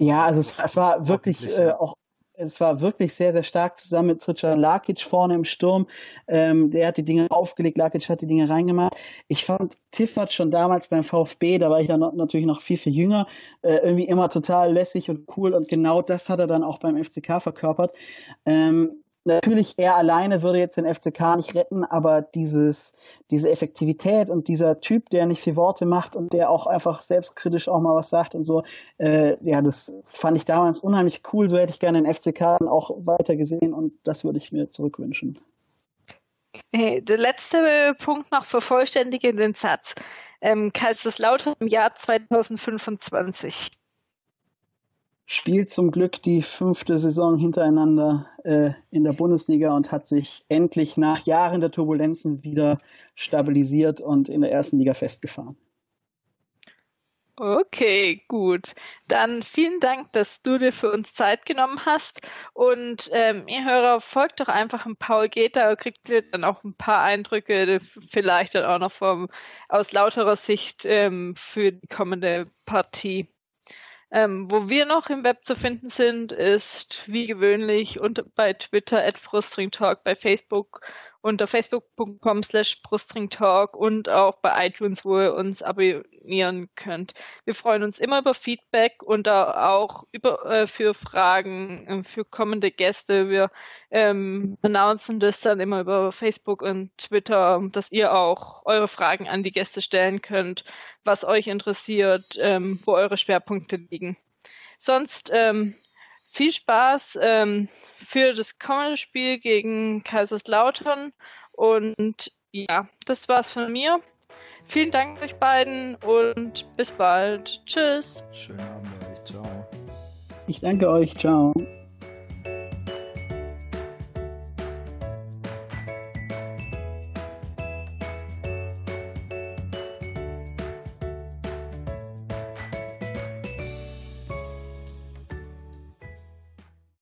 Ja, also es, es war wirklich äh, auch es war wirklich sehr, sehr stark zusammen mit Srican Lakic vorne im Sturm. Ähm, der hat die Dinge aufgelegt, Lakic hat die Dinge reingemacht. Ich fand Tiffert schon damals beim VfB, da war ich dann noch, natürlich noch viel, viel jünger, äh, irgendwie immer total lässig und cool und genau das hat er dann auch beim FCK verkörpert. Ähm, Natürlich, er alleine würde jetzt den FCK nicht retten, aber dieses, diese Effektivität und dieser Typ, der nicht viel Worte macht und der auch einfach selbstkritisch auch mal was sagt und so, äh, ja, das fand ich damals unheimlich cool. So hätte ich gerne den FCK auch weiter gesehen und das würde ich mir zurückwünschen. Hey, der letzte Punkt noch vervollständige den Satz. Ähm, Kaiserslautern im Jahr 2025 spielt zum Glück die fünfte Saison hintereinander äh, in der Bundesliga und hat sich endlich nach Jahren der Turbulenzen wieder stabilisiert und in der ersten Liga festgefahren. Okay, gut. Dann vielen Dank, dass du dir für uns Zeit genommen hast. Und ähm, ihr Hörer, folgt doch einfach dem Paul Geter, kriegt ihr dann auch ein paar Eindrücke, vielleicht dann auch noch vom, aus lauterer Sicht ähm, für die kommende Partie. Ähm, wo wir noch im Web zu finden sind, ist wie gewöhnlich unter, bei Twitter at Frustringtalk, bei Facebook unter facebook.com slash brustringtalk und auch bei iTunes, wo ihr uns abonnieren könnt. Wir freuen uns immer über Feedback und auch über, äh, für Fragen äh, für kommende Gäste. Wir ähm, announcen das dann immer über Facebook und Twitter, dass ihr auch eure Fragen an die Gäste stellen könnt, was euch interessiert, ähm, wo eure Schwerpunkte liegen. Sonst ähm, viel Spaß ähm, für das kommende Spiel gegen Kaiserslautern. Und ja, das war's von mir. Vielen Dank euch beiden und bis bald. Tschüss. Schönen Abend euch. Ciao. Ich danke euch. Ciao.